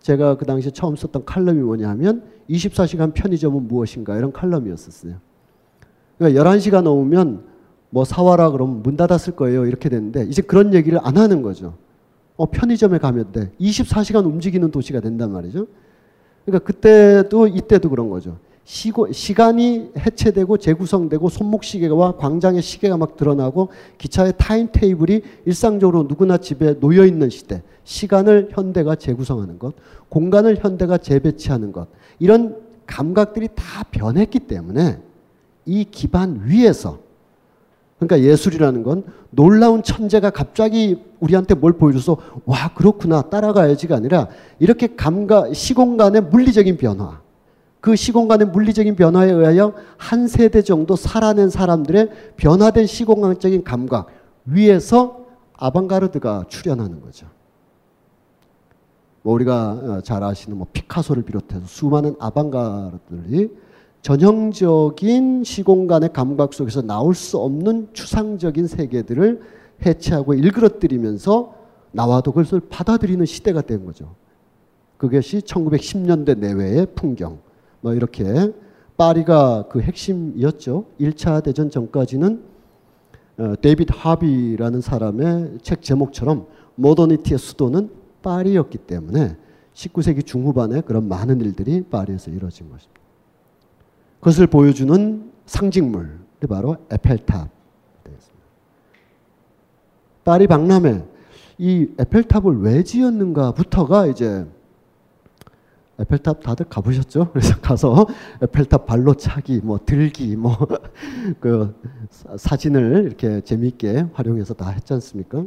제가 그 당시에 처음 썼던 칼럼이 뭐냐면 24시간 편의점은 무엇인가 이런 칼럼이었었어요. 그러니까 11시가 넘으면 뭐 사와라 그러면 문 닫았을 거예요. 이렇게 됐는데 이제 그런 얘기를 안 하는 거죠. 어, 편의점에 가면 돼. 24시간 움직이는 도시가 된단 말이죠. 그러니까 그때도 이때도 그런 거죠. 시고, 시간이 해체되고 재구성되고 손목시계와 광장의 시계가 막 드러나고 기차의 타임 테이블이 일상적으로 누구나 집에 놓여 있는 시대. 시간을 현대가 재구성하는 것, 공간을 현대가 재배치하는 것. 이런 감각들이 다 변했기 때문에 이 기반 위에서 그러니까 예술이라는 건 놀라운 천재가 갑자기 우리한테 뭘 보여줘서 와 그렇구나 따라가야지가 아니라 이렇게 감각 시공간의 물리적인 변화 그 시공간의 물리적인 변화에 의하여 한 세대 정도 살아낸 사람들의 변화된 시공간적인 감각 위에서 아방가르드가 출현하는 거죠. 뭐 우리가 어, 잘 아시는 뭐 피카소를 비롯해서 수많은 아방가르드들이 전형적인 시공간의 감각 속에서 나올 수 없는 추상적인 세계들을 해체하고 일그러뜨리면서 나와도 그것을 받아들이는 시대가 된 거죠. 그것이 1910년대 내외의 풍경. 뭐 이렇게 파리가 그 핵심이었죠. 1차 대전 전까지는 어, 데이비드 하비라는 사람의 책 제목처럼 모더니티의 수도는 파리였기 때문에 19세기 중후반에 그런 많은 일들이 파리에서 이루어진 것입니다. 그것을 보여주는 상징물이 바로 에펠탑. 파리 박람회 이 에펠탑을 왜 지었는가부터가 이제 에펠탑 다들 가보셨죠? 그래서 가서 에펠탑 발로 차기, 뭐 들기, 뭐 그 사진을 이렇게 재미있게 활용해서 다 했지 않습니까?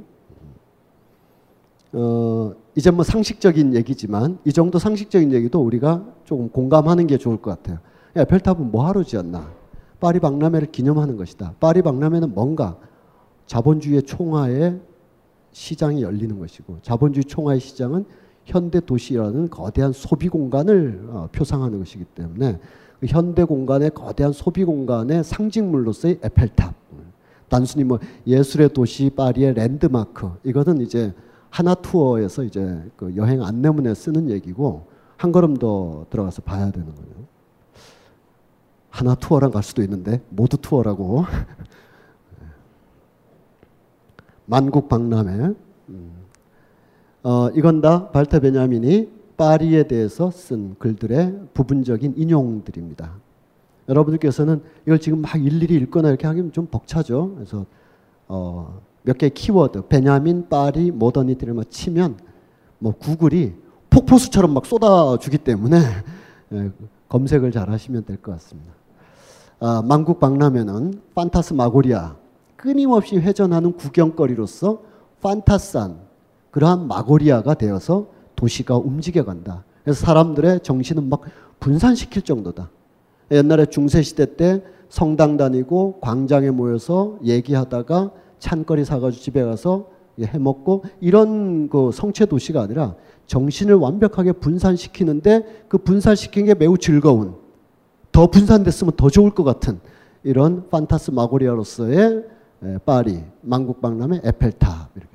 어, 이제 뭐 상식적인 얘기지만 이 정도 상식적인 얘기도 우리가 조금 공감하는 게 좋을 것 같아요. 에펠탑은 뭐하러 지었나? 파리 박람회를 기념하는 것이다. 파리 박람회는 뭔가 자본주의의 총화에 시장이 열리는 것이고 자본주의 총화의 시장은 현대 도시라는 거대한 소비 공간을 어, 표상하는 것이기 때문에 그 현대 공간의 거대한 소비 공간의 상징물로서의 에펠탑 단순히 뭐 예술의 도시 파리의 랜드마크 이거는 이제 하나 투어에서 이제 그 여행 안내문에 쓰는 얘기고 한 걸음 더 들어가서 봐야 되는 거예요. 하나 투어랑 갈 수도 있는데 모두 투어라고 만국 박람회 음. 어, 이건 다 발터 베냐민이 파리에 대해서 쓴 글들의 부분적인 인용들입니다. 여러분들께서는 이걸 지금 막 일일이 읽거나 이렇게 하기는 좀 벅차죠. 그래서 어, 몇 개의 키워드, 베냐민, 파리, 모더니티를 막 치면 뭐 구글이 폭포수처럼 막 쏟아주기 때문에 예, 검색을 잘 하시면 될 것 같습니다. 아, 만국 박람회는 판타스 마고리아 끊임없이 회전하는 구경거리로서 판타스한 그러한 마고리아가 되어서 도시가 움직여간다. 그래서 사람들의 정신은 막 분산시킬 정도다. 옛날에 중세시대 때 성당 다니고 광장에 모여서 얘기하다가 찬거리 사가지고 집에 가서 해먹고 이런 그 성체 도시가 아니라 정신을 완벽하게 분산시키는데 그 분산시킨 게 매우 즐거운 더 분산됐으면 더 좋을 것 같은 이런 phantasmagoria로서의 파리 만국박람회 에펠탑 이렇게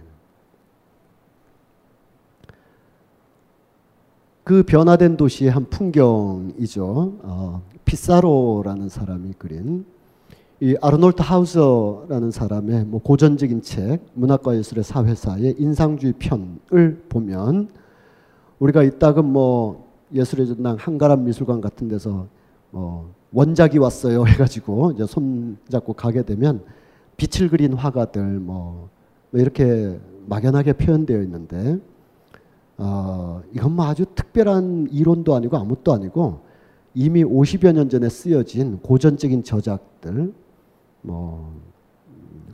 그 변화된 도시의 한 풍경이죠. 어, 피사로라는 사람이 그린 이 아르놀트 하우서라는 사람의 뭐 고전적인 책 문학과 예술의 사회사의 인상주의 편을 보면 우리가 이따금 뭐 예술의 전당 한가람 미술관 같은 데서 뭐 원작이 왔어요 해가지고 이제 손 잡고 가게 되면 빛을 그린 화가들 뭐, 뭐 이렇게 막연하게 표현되어 있는데 어, 이건 뭐 아주 특별한 이론도 아니고 아무것도 아니고 이미 50여 년 전에 쓰여진 고전적인 저작들, 뭐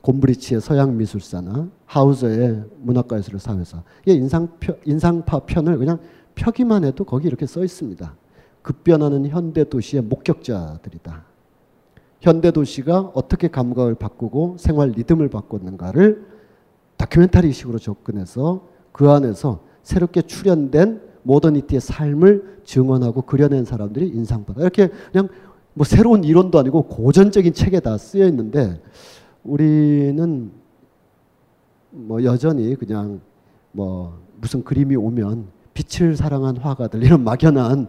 곰브리치의 서양 미술사나 하우저의 문학과 예술의 사회사, 이 인상 인상파 편을 그냥 펴기만 해도 거기 이렇게 써 있습니다. 급변하는 현대 도시의 목격자들이다. 현대 도시가 어떻게 감각을 바꾸고 생활 리듬을 바꿨는가를 다큐멘터리식으로 접근해서 그 안에서 새롭게 출현된 모더니티의 삶을 증언하고 그려낸 사람들이 인상받아. 이렇게 그냥 뭐 새로운 이론도 아니고 고전적인 책에 다 쓰여 있는데 우리는 뭐 여전히 그냥 뭐 무슨 그림이 오면 빛을 사랑한 화가들 이런 막연한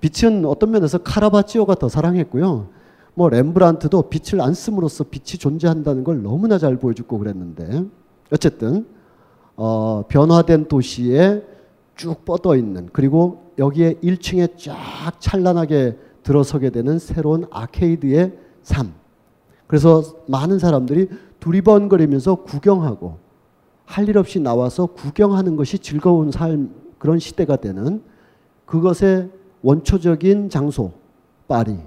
빛은 어떤 면에서 카라바치오가 더 사랑했고요. 뭐 렘브란트도 빛을 안 씀으로써 빛이 존재한다는 걸 너무나 잘 보여주고 그랬는데 어쨌든 어, 변화된 도시에 쭉 뻗어 있는 그리고 여기에 1층에 쫙 찬란하게 들어서게 되는 새로운 아케이드의 삶. 그래서 많은 사람들이 두리번거리면서 구경하고 할 일 없이 나와서 구경하는 것이 즐거운 삶 그런 시대가 되는 그것의 원초적인 장소 파리.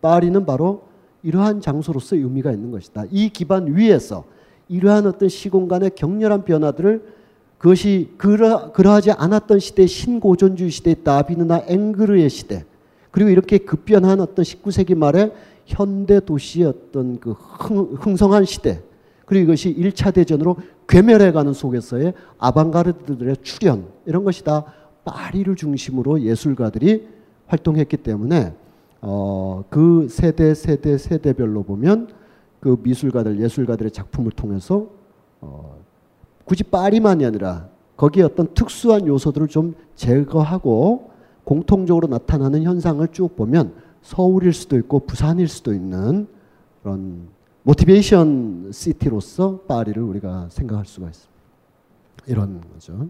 파리는 바로 이러한 장소로서 의미가 있는 것이다. 이 기반 위에서 이러한 어떤 시공간의 격렬한 변화들을 그것이 그러, 그러하지 않았던 시대 신고전주의 시대 다비느나 앵그르의 시대 그리고 이렇게 급변한 어떤 19세기 말에 현대 도시의 어떤 그 흥, 성한 시대 그리고 이것이 1차 대전으로 괴멸해가는 속에서의 아방가르드들의 출현 이런 것이 다 파리를 중심으로 예술가들이 활동했기 때문에 어, 그 세대 세대 세대별로 보면 그 미술가들, 예술가들의 작품을 통해서 어, 굳이 파리만이 아니라 거기에 어떤 특수한 요소들을 좀 제거하고 공통적으로 나타나는 현상을 쭉 보면 서울일 수도 있고 부산일 수도 있는 그런 모티베이션 시티로서 파리를 우리가 생각할 수가 있습니다. 이런 거죠.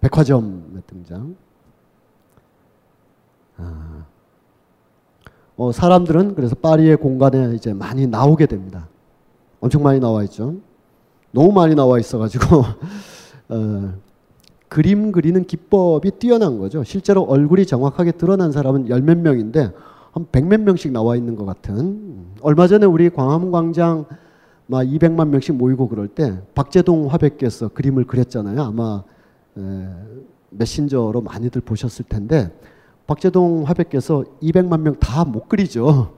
백화점의 등장. 아. 어, 사람들은 그래서 파리의 공간에 이제 많이 나오게 됩니다. 엄청 많이 나와 있죠. 너무 많이 나와 있어가지고 어, 그림 그리는 기법이 뛰어난 거죠. 실제로 얼굴이 정확하게 드러난 사람은 열 몇 명인데 한 백 몇 명씩 나와 있는 것 같은. 얼마 전에 우리 광화문광장 막 200만 명씩 모이고 그럴 때 박재동 화백께서 그림을 그렸잖아요. 아마 에, 메신저로 많이들 보셨을 텐데 박재동 화백께서 200만 명 다 못 그리죠.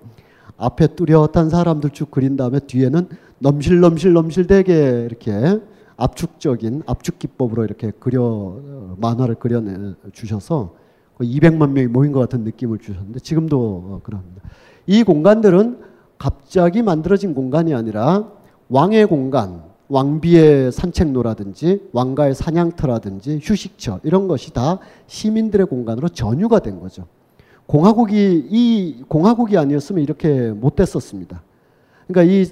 앞에 뚜렷한 사람들 쭉 그린 다음에 뒤에는 넘실넘실 넘실되게 이렇게 압축적인 압축 기법으로 이렇게 그려 어, 만화를 그려내 주셔서 200만 명이 모인 것 같은 느낌을 주셨는데 지금도 어, 그럽니다. 이 공간들은 갑자기 만들어진 공간이 아니라 왕의 공간, 왕비의 산책로라든지 왕가의 사냥터라든지 휴식처 이런 것이 다 시민들의 공간으로 전유가 된 거죠. 공화국이 이 공화국이 아니었으면 이렇게 못 됐었습니다. 그러니까 이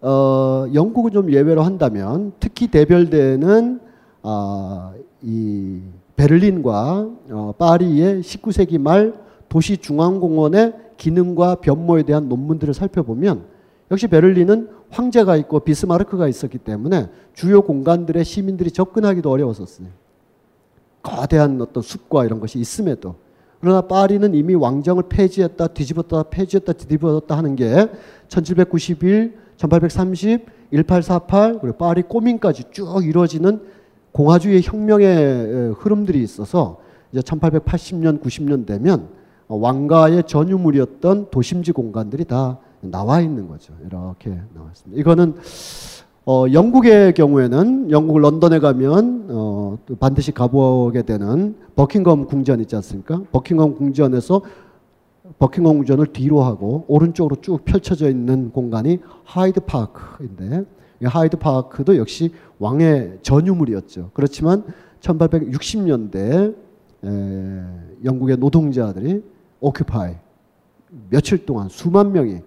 어, 영국을 좀 예외로 한다면 특히 대별되는 아, 이 베를린과 어, 파리의 19세기 말 도시 중앙공원의 기능과 변모에 대한 논문들을 살펴보면 역시 베를린은 황제가 있고 비스마르크가 있었기 때문에 주요 공간들의 시민들이 접근하기도 어려웠었어요. 거대한 어떤 숲과 이런 것이 있음에도 그러나 파리는 이미 왕정을 폐지했다 뒤집었다 폐지했다 뒤집었다 하는 게 1791, 1830, 1848 그리고 파리 꼬민까지 쭉 이루어지는 공화주의 혁명의 흐름들이 있어서 이제 1880년 90년 되면 왕가의 전유물이었던 도심지 공간들이 다 나와 있는 거죠. 이렇게 나와 있습니다. 이거는 어, 영국의 경우에는 영국 런던에 가면 어, 반드시 가보게 되는 버킹엄 궁전 있지 않습니까? 버킹엄 궁전에서 버킹엄 궁전을 뒤로 하고 오른쪽으로 쭉 펼쳐져 있는 공간이 하이드 파크인데 하이드 파크도 역시 왕의 전유물이었죠. 그렇지만 1860년대 에, 영국의 노동자들이 occupy 며칠 동안 수만 명이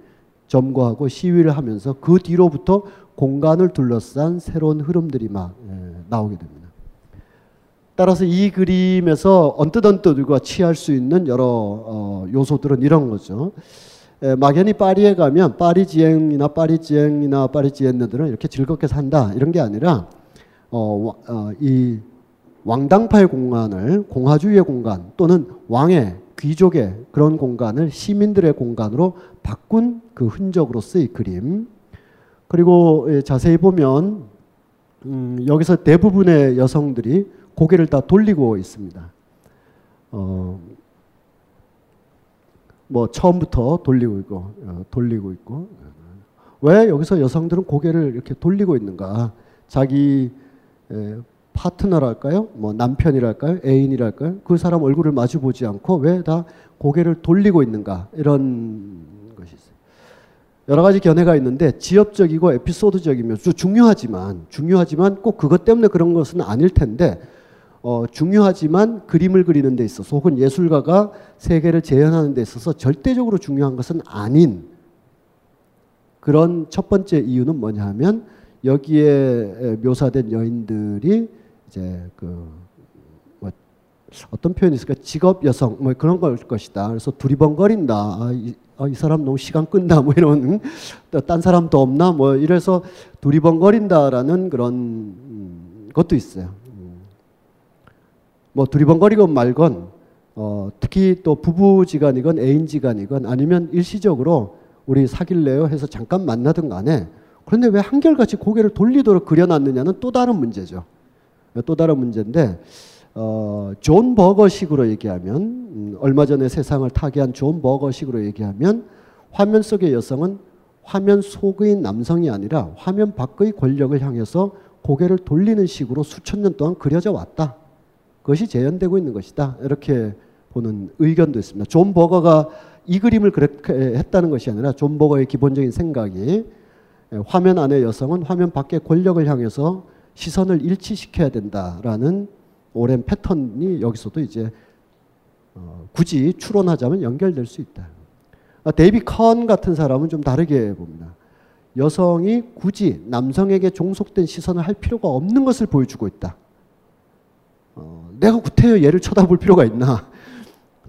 점거하고 시위를 하면서 그 뒤로부터 공간을 둘러싼 새로운 흐름들이 막 에, 나오게 됩니다. 따라서 이 그림에서 언뜻 언뜻 우리가 취할 수 있는 여러 어, 요소들은 이런 거죠. 에, 막연히 파리에 가면 파리지앵이나 파리지앵이나 파리지엔느들은 이렇게 즐겁게 산다 이런 게 아니라 어, 어, 이 왕당파의 공간을 공화주의의 공간 또는 왕의 귀족의 그런 공간을 시민들의 공간으로 바꾼 그 흔적으로서의 그림. 그리고 예, 자세히 보면 음, 여기서 대부분의 여성들이 고개를 다 돌리고 있습니다. 어, 뭐 처음부터 돌리고 있고 어, 돌리고 있고 왜 여기서 여성들은 고개를 이렇게 돌리고 있는가? 자기 에, 파트너랄까요? 뭐 남편이랄까요? 애인이랄까요? 그 사람 얼굴을 마주 보지 않고 왜 다 고개를 돌리고 있는가? 이런 것이 있어요. 여러 가지 견해가 있는데 지엽적이고 에피소드적이면서 중요하지만 중요하지만 꼭 그것 때문에 그런 것은 아닐 텐데 어, 중요하지만 그림을 그리는 데 있어서 혹은 예술가가 세계를 재현하는 데 있어서 절대적으로 중요한 것은 아닌 그런 첫 번째 이유는 뭐냐 하면 여기에 묘사된 여인들이 이제 그 뭐 어떤 표현이 있을까 직업 여성 뭐 그런 걸 것이다. 그래서 두리번거린다. 아, 이, 아, 이 사람 너무 시간 끈다. 뭐 이런 딴 사람도 없나 뭐 이래서 두리번거린다라는 그런 음, 것도 있어요. 뭐 두리번거리건 말건 어, 특히 또 부부지간이건 애인지간이건 아니면 일시적으로 우리 사귈래요 해서 잠깐 만나든 간에 그런데 왜 한결같이 고개를 돌리도록 그려놨느냐는 또 다른 문제죠. 또 다른 문제인데 어, 존 버거식으로 얘기하면 음, 얼마 전에 세상을 타계한 존 버거식으로 얘기하면 화면 속의 여성은 화면 속의 남성이 아니라 화면 밖의 권력을 향해서 고개를 돌리는 식으로 수천 년 동안 그려져 왔다. 그것이 재현되고 있는 것이다. 이렇게 보는 의견도 있습니다. 존 버거가 이 그림을 그렇게 했다는 것이 아니라 존 버거의 기본적인 생각이 화면 안의 여성은 화면 밖의 권력을 향해서 시선을 일치시켜야 된다라는 오랜 패턴이 여기서도 이제 어, 굳이 추론하자면 연결될 수 있다. 아, 데이비 컨 같은 사람은 좀 다르게 봅니다. 여성이 굳이 남성에게 종속된 시선을 할 필요가 없는 것을 보여주고 있다. 어, 내가 구태여 얘를 쳐다볼 필요가 있나?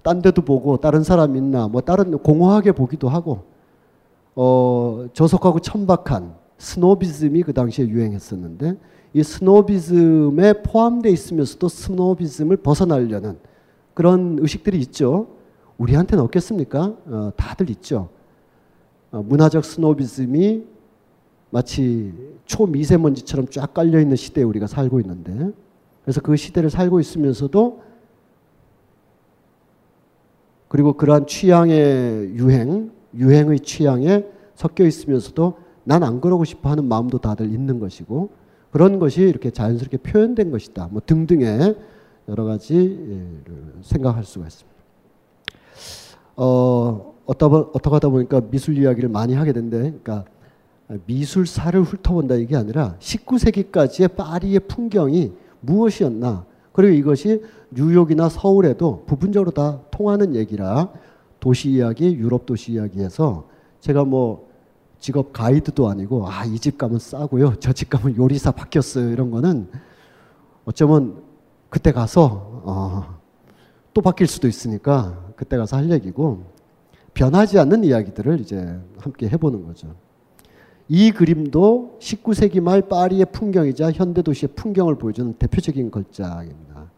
딴 데도 보고 다른 사람 있나? 뭐 다른 공허하게 보기도 하고 어, 저속하고 천박한 스노비즘이 그 당시에 유행했었는데 이 스노비즘에 포함되어 있으면서도 스노비즘을 벗어나려는 그런 의식들이 있죠. 우리한테는 없겠습니까? 어, 다들 있죠. 어, 문화적 스노비즘이 마치 초미세먼지처럼 쫙 깔려 있는 시대에 우리가 살고 있는데 그래서 그 시대를 살고 있으면서도 그리고 그러한 취향의 유행, 유행의 취향에 섞여 있으면서도 난 안 그러고 싶어 하는 마음도 다들 있는 것이고 그런 것이 이렇게 자연스럽게 표현된 것이다. 뭐 등등의 여러 가지 예, 생각할 수가 있습니다. 어, 어떻게 하다 보니까 미술 이야기를 많이 하게 된데, 그러니까 미술사를 훑어본다 이게 아니라 19세기까지의 파리의 풍경이 무엇이었나 그리고 이것이 뉴욕이나 서울에도 부분적으로 다 통하는 얘기라 도시 이야기, 유럽 도시 이야기에서 제가 뭐 직업 가이드도 아니고 아 이 집 가면 싸고요 저 집 가면 요리사 바뀌었어요 이런 거는 어쩌면 그때 가서 어, 또 바뀔 수도 있으니까 그때 가서 할 얘기고 변하지 않는 이야기들을 이제 함께 해보는 거죠. 이 그림도 19세기 말 파리의 풍경이자 현대 도시의 풍경을 보여주는 대표적인 걸작입니다.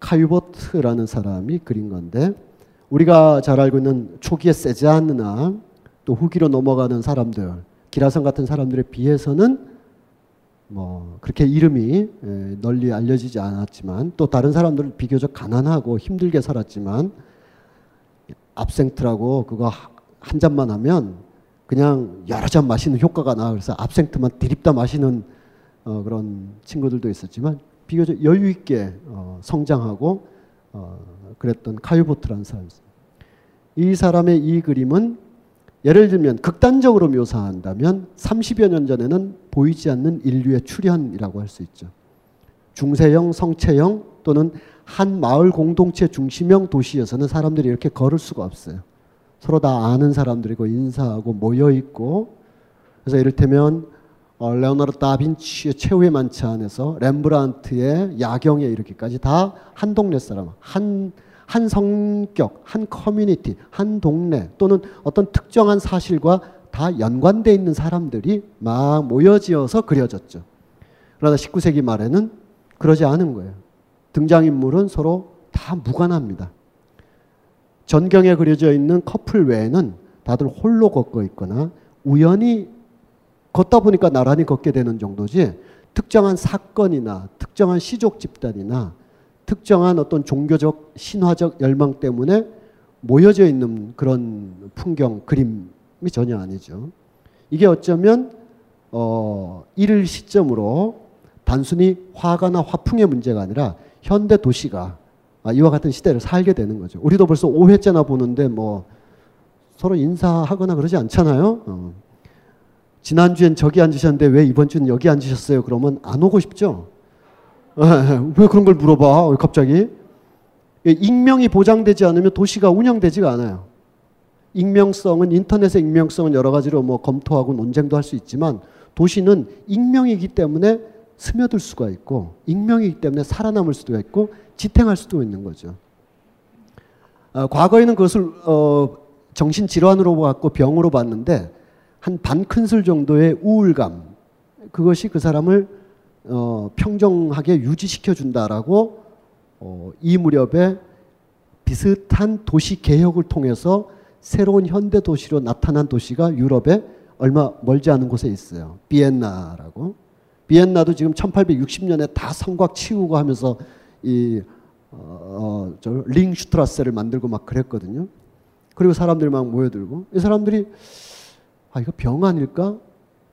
카유버트라는 사람이 그린 건데 우리가 잘 알고 있는 초기의 세자느나 또 후기로 넘어가는 사람들, 기라성 같은 사람들에 비해서는 뭐 그렇게 이름이 널리 알려지지 않았지만 또 다른 사람들은 비교적 가난하고 힘들게 살았지만 압생트라고 그거 한 잔만 하면 그냥 여러 잔 마시는 효과가 나 그래서 압생트만 디립다 마시는 어 그런 친구들도 있었지만 비교적 여유 있게 어 성장하고 어 그랬던 카유보트라는 사람이었습니다. 이 사람의 이 그림은 예를 들면 극단적으로 묘사한다면 30여 년 전에는 보이지 않는 인류의 출현이라고 할 수 있죠. 중세형, 성체형 또는 한 마을 공동체 중심형 도시에서는 사람들이 이렇게 걸을 수가 없어요. 서로 다 아는 사람들이고 인사하고 모여 있고 그래서 이를테면 어, 레오나르도 다빈치의 최후의 만찬 안에서 렘브란트의 야경에 이르기까지 다 한 동네 사람, 한, 한 성격, 한 커뮤니티, 한 동네 또는 어떤 특정한 사실과 다 연관되어 있는 사람들이 막 모여지어서 그려졌죠. 그러나 19세기 말에는 그러지 않은 거예요. 등장인물은 서로 다 무관합니다. 전경에 그려져 있는 커플 외에는 다들 홀로 걷고 있거나 우연히 걷다 보니까 나란히 걷게 되는 정도지 특정한 사건이나 특정한 시족 집단이나 특정한 어떤 종교적 신화적 열망 때문에 모여져 있는 그런 풍경 그림이 전혀 아니죠. 이게 어쩌면 어, 이를 시점으로 단순히 화가나 화풍의 문제가 아니라 현대 도시가 아, 이와 같은 시대를 살게 되는 거죠. 우리도 벌써 5회째나 보는데 뭐 서로 인사하거나 그러지 않잖아요. 어. 지난주엔 저기 앉으셨는데 왜 이번 주는 여기 앉으셨어요? 그러면 안 오고 싶죠? 왜 그런 걸 물어봐? 갑자기? 익명이 보장되지 않으면 도시가 운영되지가 않아요. 익명성은 인터넷의 익명성은 여러 가지로 뭐 검토하고 논쟁도 할 수 있지만 도시는 익명이기 때문에 스며들 수가 있고 익명이기 때문에 살아남을 수도 있고 지탱할 수도 있는 거죠. 어, 과거에는 그것을 어, 정신 질환으로 봤고 병으로 봤는데 한 반 큰술 정도의 우울감 그것이 그 사람을 어, 평정하게 유지시켜 준다라고 어, 이 무렵에 비슷한 도시 개혁을 통해서 새로운 현대 도시로 나타난 도시가 유럽에 얼마 멀지 않은 곳에 있어요. 비엔나라고. 비엔나도 지금 1860년에 다 성곽 치우고 하면서 이 어, 저 링슈트라세를 만들고 막 그랬거든요. 그리고 사람들이 막 모여들고 이 사람들이 아 이거 병 아닐까?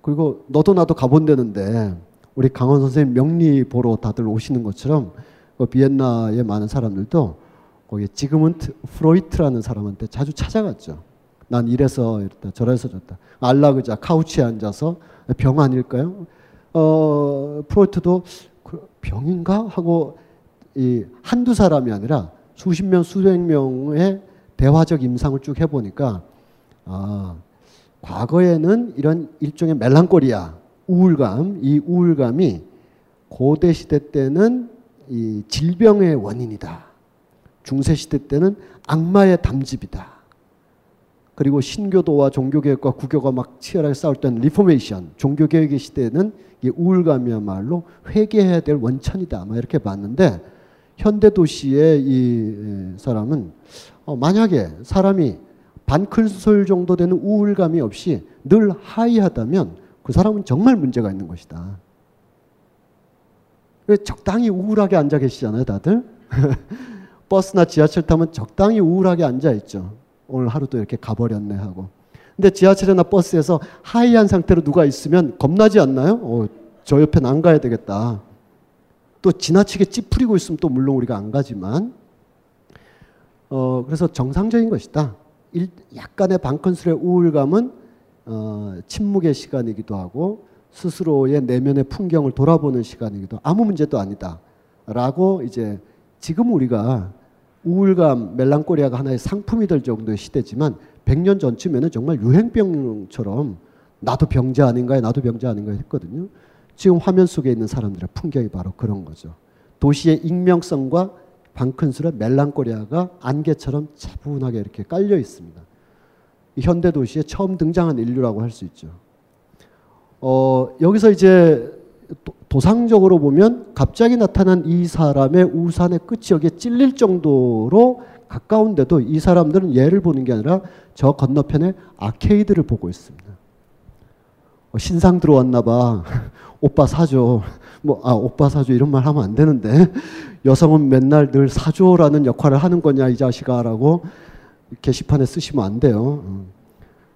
그리고 너도 나도 가본다는데 우리 강원 선생님 명리 보러 다들 오시는 것처럼 그 비엔나의 많은 사람들도 거기 지금은 프로이트라는 사람한테 자주 찾아갔죠. 난 이래서 이랬다 저래서 졌다. 알라 그자 카우치에 앉아서 병 아닐까요? 어, 프로이트도 그 병인가 하고 이 한두 사람이 아니라 수십 명, 수백 명의 대화적 임상을 쭉 해보니까 아, 과거에는 이런 일종의 멜랑콜리아, 우울감, 이 우울감이 고대 시대 때는 이 질병의 원인이다. 중세 시대 때는 악마의 담즙이다. 그리고 신교도와 종교개혁과 구교가 막 치열하게 싸울 때는 Reformation, 종교개혁의 시대에는 우울감이야말로 회개해야 될 원천이다. 막 이렇게 봤는데 현대 도시의 이 사람은 어, 만약에 사람이 반클솔 정도 되는 우울감이 없이 늘 하이하다면 그 사람은 정말 문제가 있는 것이다. 적당히 우울하게 앉아 계시잖아요, 다들. 버스나 지하철 타면 적당히 우울하게 앉아 있죠. 오늘 하루도 이렇게 가버렸네 하고. 근데 지하철이나 버스에서 하이한 상태로 누가 있으면 겁나지 않나요? 어, 저 옆엔 안 가야 되겠다. 또 지나치게 찌푸리고 있으면 또 물론 우리가 안 가지만, 어, 그래서 정상적인 것이다. 일, 약간의 반컨술의 우울감은 어, 침묵의 시간이기도 하고 스스로의 내면의 풍경을 돌아보는 시간이기도 아무 문제도 아니다라고 이제 지금 우리가 우울감, 멜랑콜리아가 하나의 상품이 될 정도의 시대지만 100년 전쯤에는 정말 유행병처럼 나도 병자 아닌가요? 나도 병자 아닌가요? 했거든요. 지금 화면 속에 있는 사람들의 풍경이 바로 그런 거죠. 도시의 익명성과 방큰스런 멜랑콜리아가 안개처럼 차분하게 이렇게 깔려 있습니다. 현대 도시에 처음 등장한 인류라고 할 수 있죠. 어, 여기서 이제 도상적으로 보면 갑자기 나타난 이 사람의 우산의 끝이 여기에 찔릴 정도로 가까운데도 이 사람들은 얘를 보는 게 아니라 저 건너편에 아케이드를 보고 있습니다. 어, 신상 들어왔나 봐. 오빠 사줘. 뭐, 아, 오빠 사줘. 이런 말 하면 안 되는데. 여성은 맨날 늘 사줘라는 역할을 하는 거냐, 이 자식아. 라고 게시판에 쓰시면 안 돼요. 음.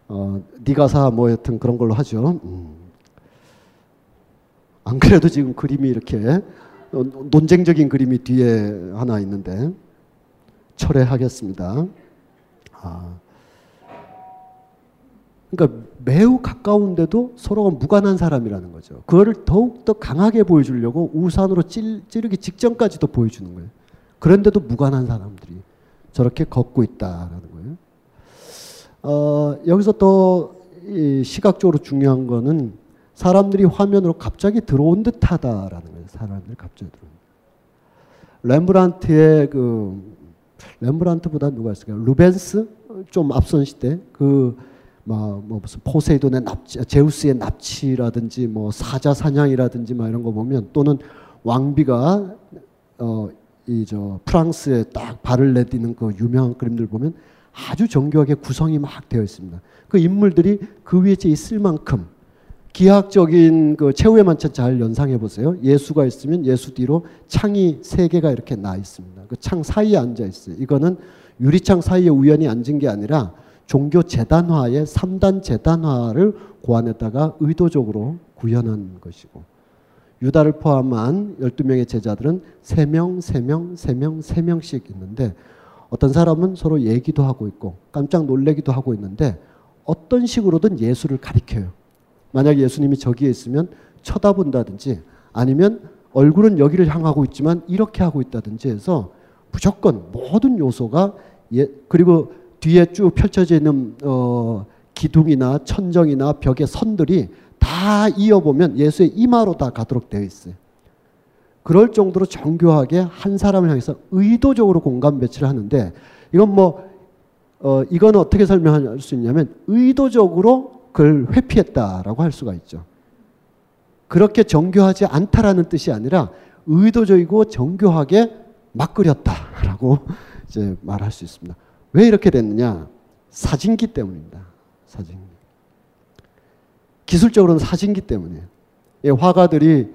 어, 네가 사, 뭐 여튼 그런 걸로 하죠. 음. 안 그래도 지금 그림이 이렇게 어, 논쟁적인 그림이 뒤에 하나 있는데 철회하겠습니다. 아. 그러니까 매우 가까운데도 서로가 무관한 사람이라는 거죠. 그거를 더욱더 강하게 보여주려고 우산으로 찌, 찌르기 직전까지도 보여주는 거예요. 그런데도 무관한 사람들이 저렇게 걷고 있다라는 거예요. 어, 여기서 또 시각적으로 중요한 거는 사람들이 화면으로 갑자기 들어온 듯하다라는 거예요. 사람들이 갑자기 들어온. 렘브란트의 그 렘브란트보다 누가 있을까요? 루벤스 좀 앞선 시대 그 뭐, 뭐 무슨 포세이돈의 납치, 제우스의 납치라든지 뭐 사자 사냥이라든지 막 이런 거 보면 또는 왕비가 어 이 저 프랑스에 딱 발을 내디는 그 유명한 그림들 보면 아주 정교하게 구성이 막 되어 있습니다. 그 인물들이 그 위에 있을 만큼 기하학적인 그 최후의 만찬 잘 연상해 보세요. 예수가 있으면 예수 뒤로 창이 세 개가 이렇게 나 있습니다. 그 창 사이에 앉아 있어요. 이거는 유리창 사이에 우연히 앉은 게 아니라 종교 재단화의 3단 재단화를 고안했다가 의도적으로 구현한 것이고 유다를 포함한 12명의 제자들은 3명, 3명, 3명, 3명씩 있는데 어떤 사람은 서로 얘기도 하고 있고 깜짝 놀래기도 하고 있는데 어떤 식으로든 예수를 가리켜요. 만약 예수님이 저기에 있으면 쳐다본다든지 아니면 얼굴은 여기를 향하고 있지만 이렇게 하고 있다든지 해서 무조건 모든 요소가 예, 그리고 뒤에 쭉 펼쳐져 있는 어, 기둥이나 천정이나 벽의 선들이 다 이어보면 예수의 이마로 다 가도록 되어 있어요. 그럴 정도로 정교하게 한 사람을 향해서 의도적으로 공간 배치를 하는데 이건 뭐 어, 이건 어떻게 설명할 수 있냐면 의도적으로 그걸 회피했다라고 할 수가 있죠. 그렇게 정교하지 않다라는 뜻이 아니라 의도적이고 정교하게 막 그렸다라고 이제 말할 수 있습니다. 왜 이렇게 됐느냐? 사진기 때문입니다. 사진기. 기술적으로는 사진기 때문이에요. 화가들이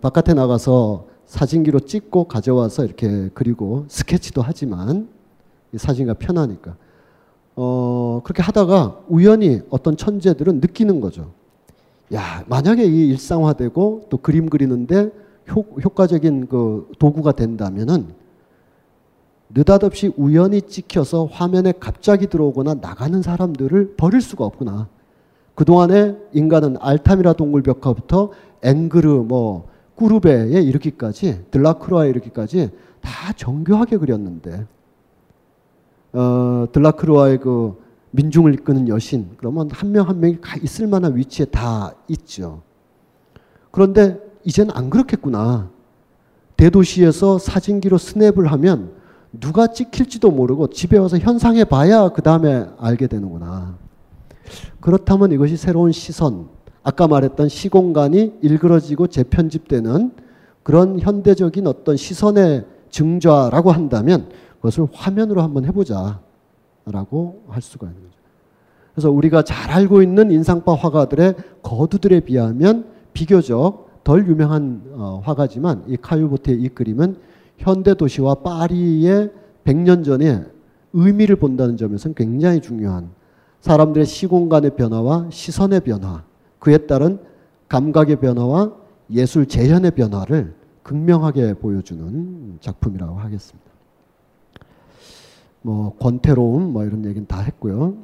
바깥에 나가서 사진기로 찍고 가져와서 이렇게 그리고 스케치도 하지만 사진가 편하니까. 어, 그렇게 하다가 우연히 어떤 천재들은 느끼는 거죠. 야, 만약에 이 일상화되고 또 그림 그리는데 효, 효과적인 그 도구가 된다면은 느닷없이 우연히 찍혀서 화면에 갑자기 들어오거나 나가는 사람들을 버릴 수가 없구나. 그동안에 인간은 알타미라 동물 벽화부터 앵그르 뭐 꾸르베에 이르기까지 들라크로아에 이르기까지 다 정교하게 그렸는데 어, 들라크로아의 그 민중을 이끄는 여신 그러면 한 명 한 명이 있을 만한 위치에 다 있죠. 그런데 이젠 안 그렇겠구나. 대도시에서 사진기로 스냅을 하면 누가 찍힐지도 모르고 집에 와서 현상해 봐야 그 다음에 알게 되는구나. 그렇다면 이것이 새로운 시선, 아까 말했던 시공간이 일그러지고 재편집되는 그런 현대적인 어떤 시선의 증좌라고 한다면 그것을 화면으로 한번 해보자. 라고 할 수가 있는 거죠. 그래서 우리가 잘 알고 있는 인상파 화가들의 거두들에 비하면 비교적 덜 유명한 어, 화가지만 이 카유보트의 이 그림은 현대 도시와 파리의 100년 전에 의미를 본다는 점에서는 굉장히 중요한 사람들의 시공간의 변화와 시선의 변화, 그에 따른 감각의 변화와 예술 재현의 변화를 극명하게 보여주는 작품이라고 하겠습니다. 뭐 권태로움 뭐 이런 얘기는 다 했고요.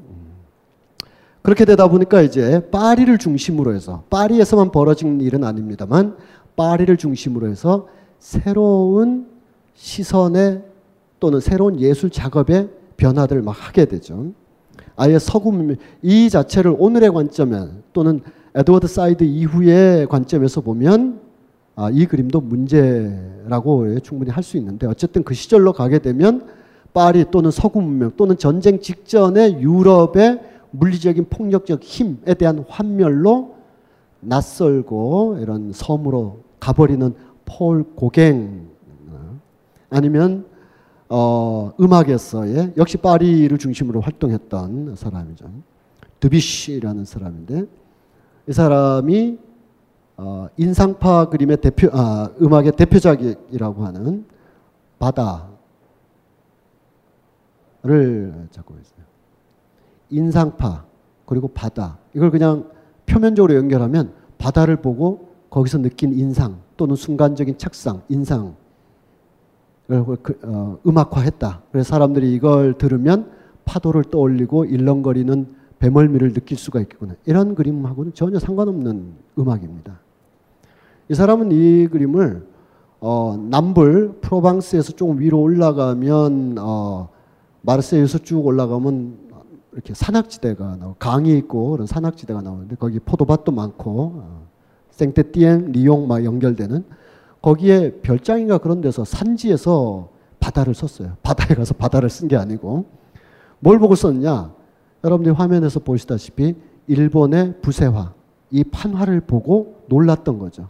그렇게 되다 보니까 이제 파리를 중심으로 해서 파리에서만 벌어진 일은 아닙니다만 파리를 중심으로 해서 새로운 시선의 또는 새로운 예술 작업의 변화들을 막 하게 되죠. 아예 서구 이 자체를 오늘의 관점에 또는 에드워드 사이드 이후의 관점에서 보면 아, 이 그림도 문제라고 충분히 할 수 있는데 어쨌든 그 시절로 가게 되면 파리 또는 서구 문명 또는 전쟁 직전의 유럽의 물리적인 폭력적 힘에 대한 환멸로 낯설고 이런 섬으로 가버리는 폴 고갱. 아니면 어, 음악에서의 역시 파리를 중심으로 활동했던 사람이죠. 드비쉬라는 사람인데 이 사람이 어, 인상파 그림의 대표 아, 음악의 대표작이라고 하는 바다를 잡고 있어요. 인상파 그리고 바다 이걸 그냥 표면적으로 연결하면 바다를 보고 거기서 느낀 인상 또는 순간적인 착상 인상 그, 어, 음악화했다. 그래서 사람들이 이걸 들으면 파도를 떠올리고 일렁거리는 배멀미를 느낄 수가 있겠구나. 이런 그림하고는 전혀 상관없는 음악입니다. 이 사람은 이 그림을 어, 남불 프로방스에서 조금 위로 올라가면 어, 마르세유에서 쭉 올라가면 이렇게 산악지대가 나오 강이 있고 그런 산악지대가 나오는데 거기 포도밭도 많고 어, 생테티엔 리옹 막 연결되는 거기에 별장인가 그런 데서 산지에서 바다를 썼어요. 바다에 가서 바다를 쓴 게 아니고 뭘 보고 썼냐? 여러분들이 화면에서 보시다시피 일본의 부세화 이 판화를 보고 놀랐던 거죠.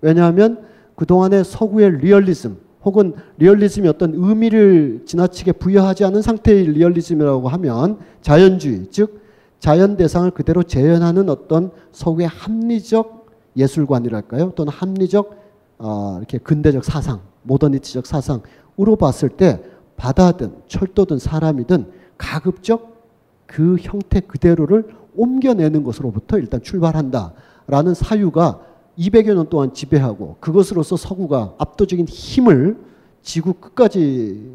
왜냐하면 그동안의 서구의 리얼리즘 혹은 리얼리즘이 어떤 의미를 지나치게 부여하지 않은 상태의 리얼리즘이라고 하면 자연주의 즉 자연 대상을 그대로 재현하는 어떤 서구의 합리적 예술관이랄까요? 또는 합리적 어, 이렇게 근대적 사상, 모더니티적 사상으로 봤을 때 바다든 철도든 사람이든 가급적 그 형태 그대로를 옮겨내는 것으로부터 일단 출발한다라는 사유가 200여 년 동안 지배하고 그것으로서 서구가 압도적인 힘을 지구 끝까지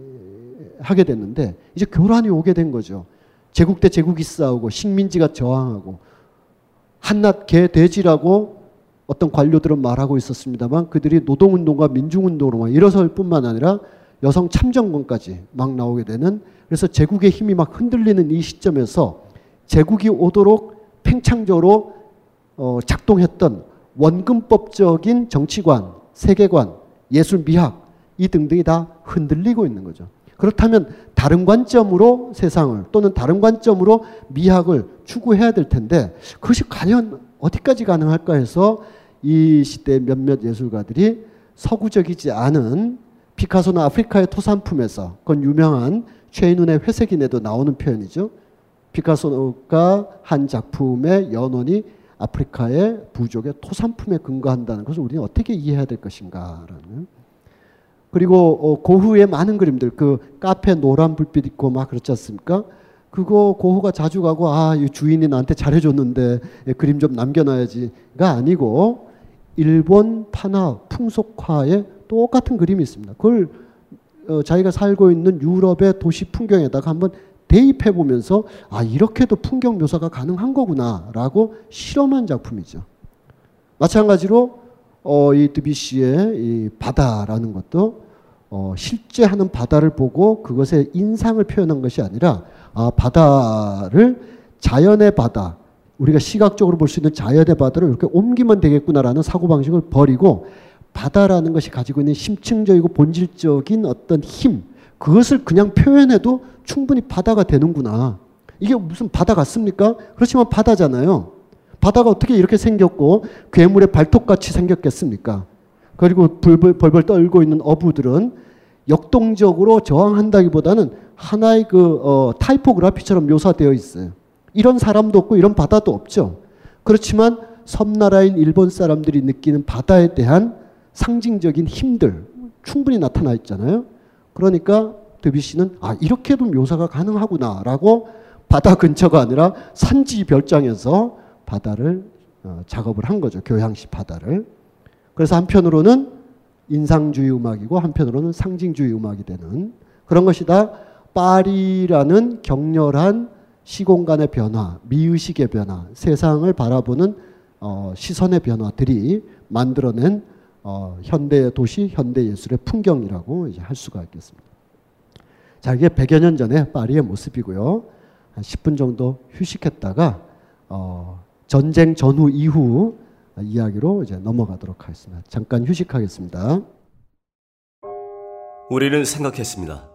하게 됐는데 이제 교란이 오게 된 거죠. 제국 대 제국이 싸우고 식민지가 저항하고 한낱 개 돼지라고 어떤 관료들은 말하고 있었습니다만 그들이 노동운동과 민중운동으로만 일어설 뿐만 아니라 여성 참정권까지 막 나오게 되는 그래서 제국의 힘이 막 흔들리는 이 시점에서 제국이 오도록 팽창적으로 어, 작동했던 원근법적인 정치관, 세계관, 예술 미학 이 등등이 다 흔들리고 있는 거죠. 그렇다면 다른 관점으로 세상을 또는 다른 관점으로 미학을 추구해야 될 텐데 그것이 과연 어디까지 가능할까 해서 이 시대 몇몇 예술가들이 서구적이지 않은 피카소는 아프리카의 토산품에서 그건 유명한 최인훈의 회색인에도 나오는 표현이죠. 피카소가 한 작품의 연원이 아프리카의 부족의 토산품에 근거한다는 것을 우리는 어떻게 이해해야 될 것인가라는 그리고 어, 고흐의 많은 그림들 그 카페 노란 불빛 있고 막 그렇지 않습니까? 그거 고흐가 자주 가고 아, 이 주인이 나한테 잘해줬는데 예, 그림 좀 남겨놔야지가 아니고 일본 판화 풍속화의 똑같은 그림이 있습니다. 그걸 어, 자기가 살고 있는 유럽의 도시 풍경에다가 한번 대입해 보면서 아 이렇게도 풍경 묘사가 가능한 거구나라고 실험한 작품이죠. 마찬가지로 어, 이 드비시의 이 바다라는 것도 어, 실제 하는 바다를 보고 그것의 인상을 표현한 것이 아니라 아, 바다를 자연의 바다, 우리가 시각적으로 볼 수 있는 자연의 바다를 이렇게 옮기면 되겠구나라는 사고방식을 버리고 바다라는 것이 가지고 있는 심층적이고 본질적인 어떤 힘, 그것을 그냥 표현해도 충분히 바다가 되는구나. 이게 무슨 바다 같습니까? 그렇지만 바다잖아요. 바다가 어떻게 이렇게 생겼고 괴물의 발톱같이 생겼겠습니까? 그리고 벌벌 떨고 있는 어부들은 역동적으로 저항한다기보다는 하나의 그 어, 타이포그라피처럼 묘사되어 있어요. 이런 사람도 없고 이런 바다도 없죠. 그렇지만 섬나라인 일본 사람들이 느끼는 바다에 대한 상징적인 힘들 충분히 나타나 있잖아요. 그러니까 드비시는 아 이렇게도 묘사가 가능하구나라고 바다 근처가 아니라 산지 별장에서 바다를 어, 작업을 한 거죠. 교향시 바다를. 그래서 한편으로는 인상주의 음악이고 한편으로는 상징주의 음악이 되는 그런 것이 다 파리라는 격렬한 시공간의 변화, 미의식의 변화, 세상을 바라보는 어, 시선의 변화들이 만들어낸 어, 현대 도시, 현대 예술의 풍경이라고 할 수가 있겠습니다. 자, 이게 100여 년 전에 파리의 모습이고요. 한 10분 정도 휴식했다가 어, 전쟁 전후 이후 이야기로 이제 넘어가도록 하겠습니다. 잠깐 휴식하겠습니다. 우리는 생각했습니다.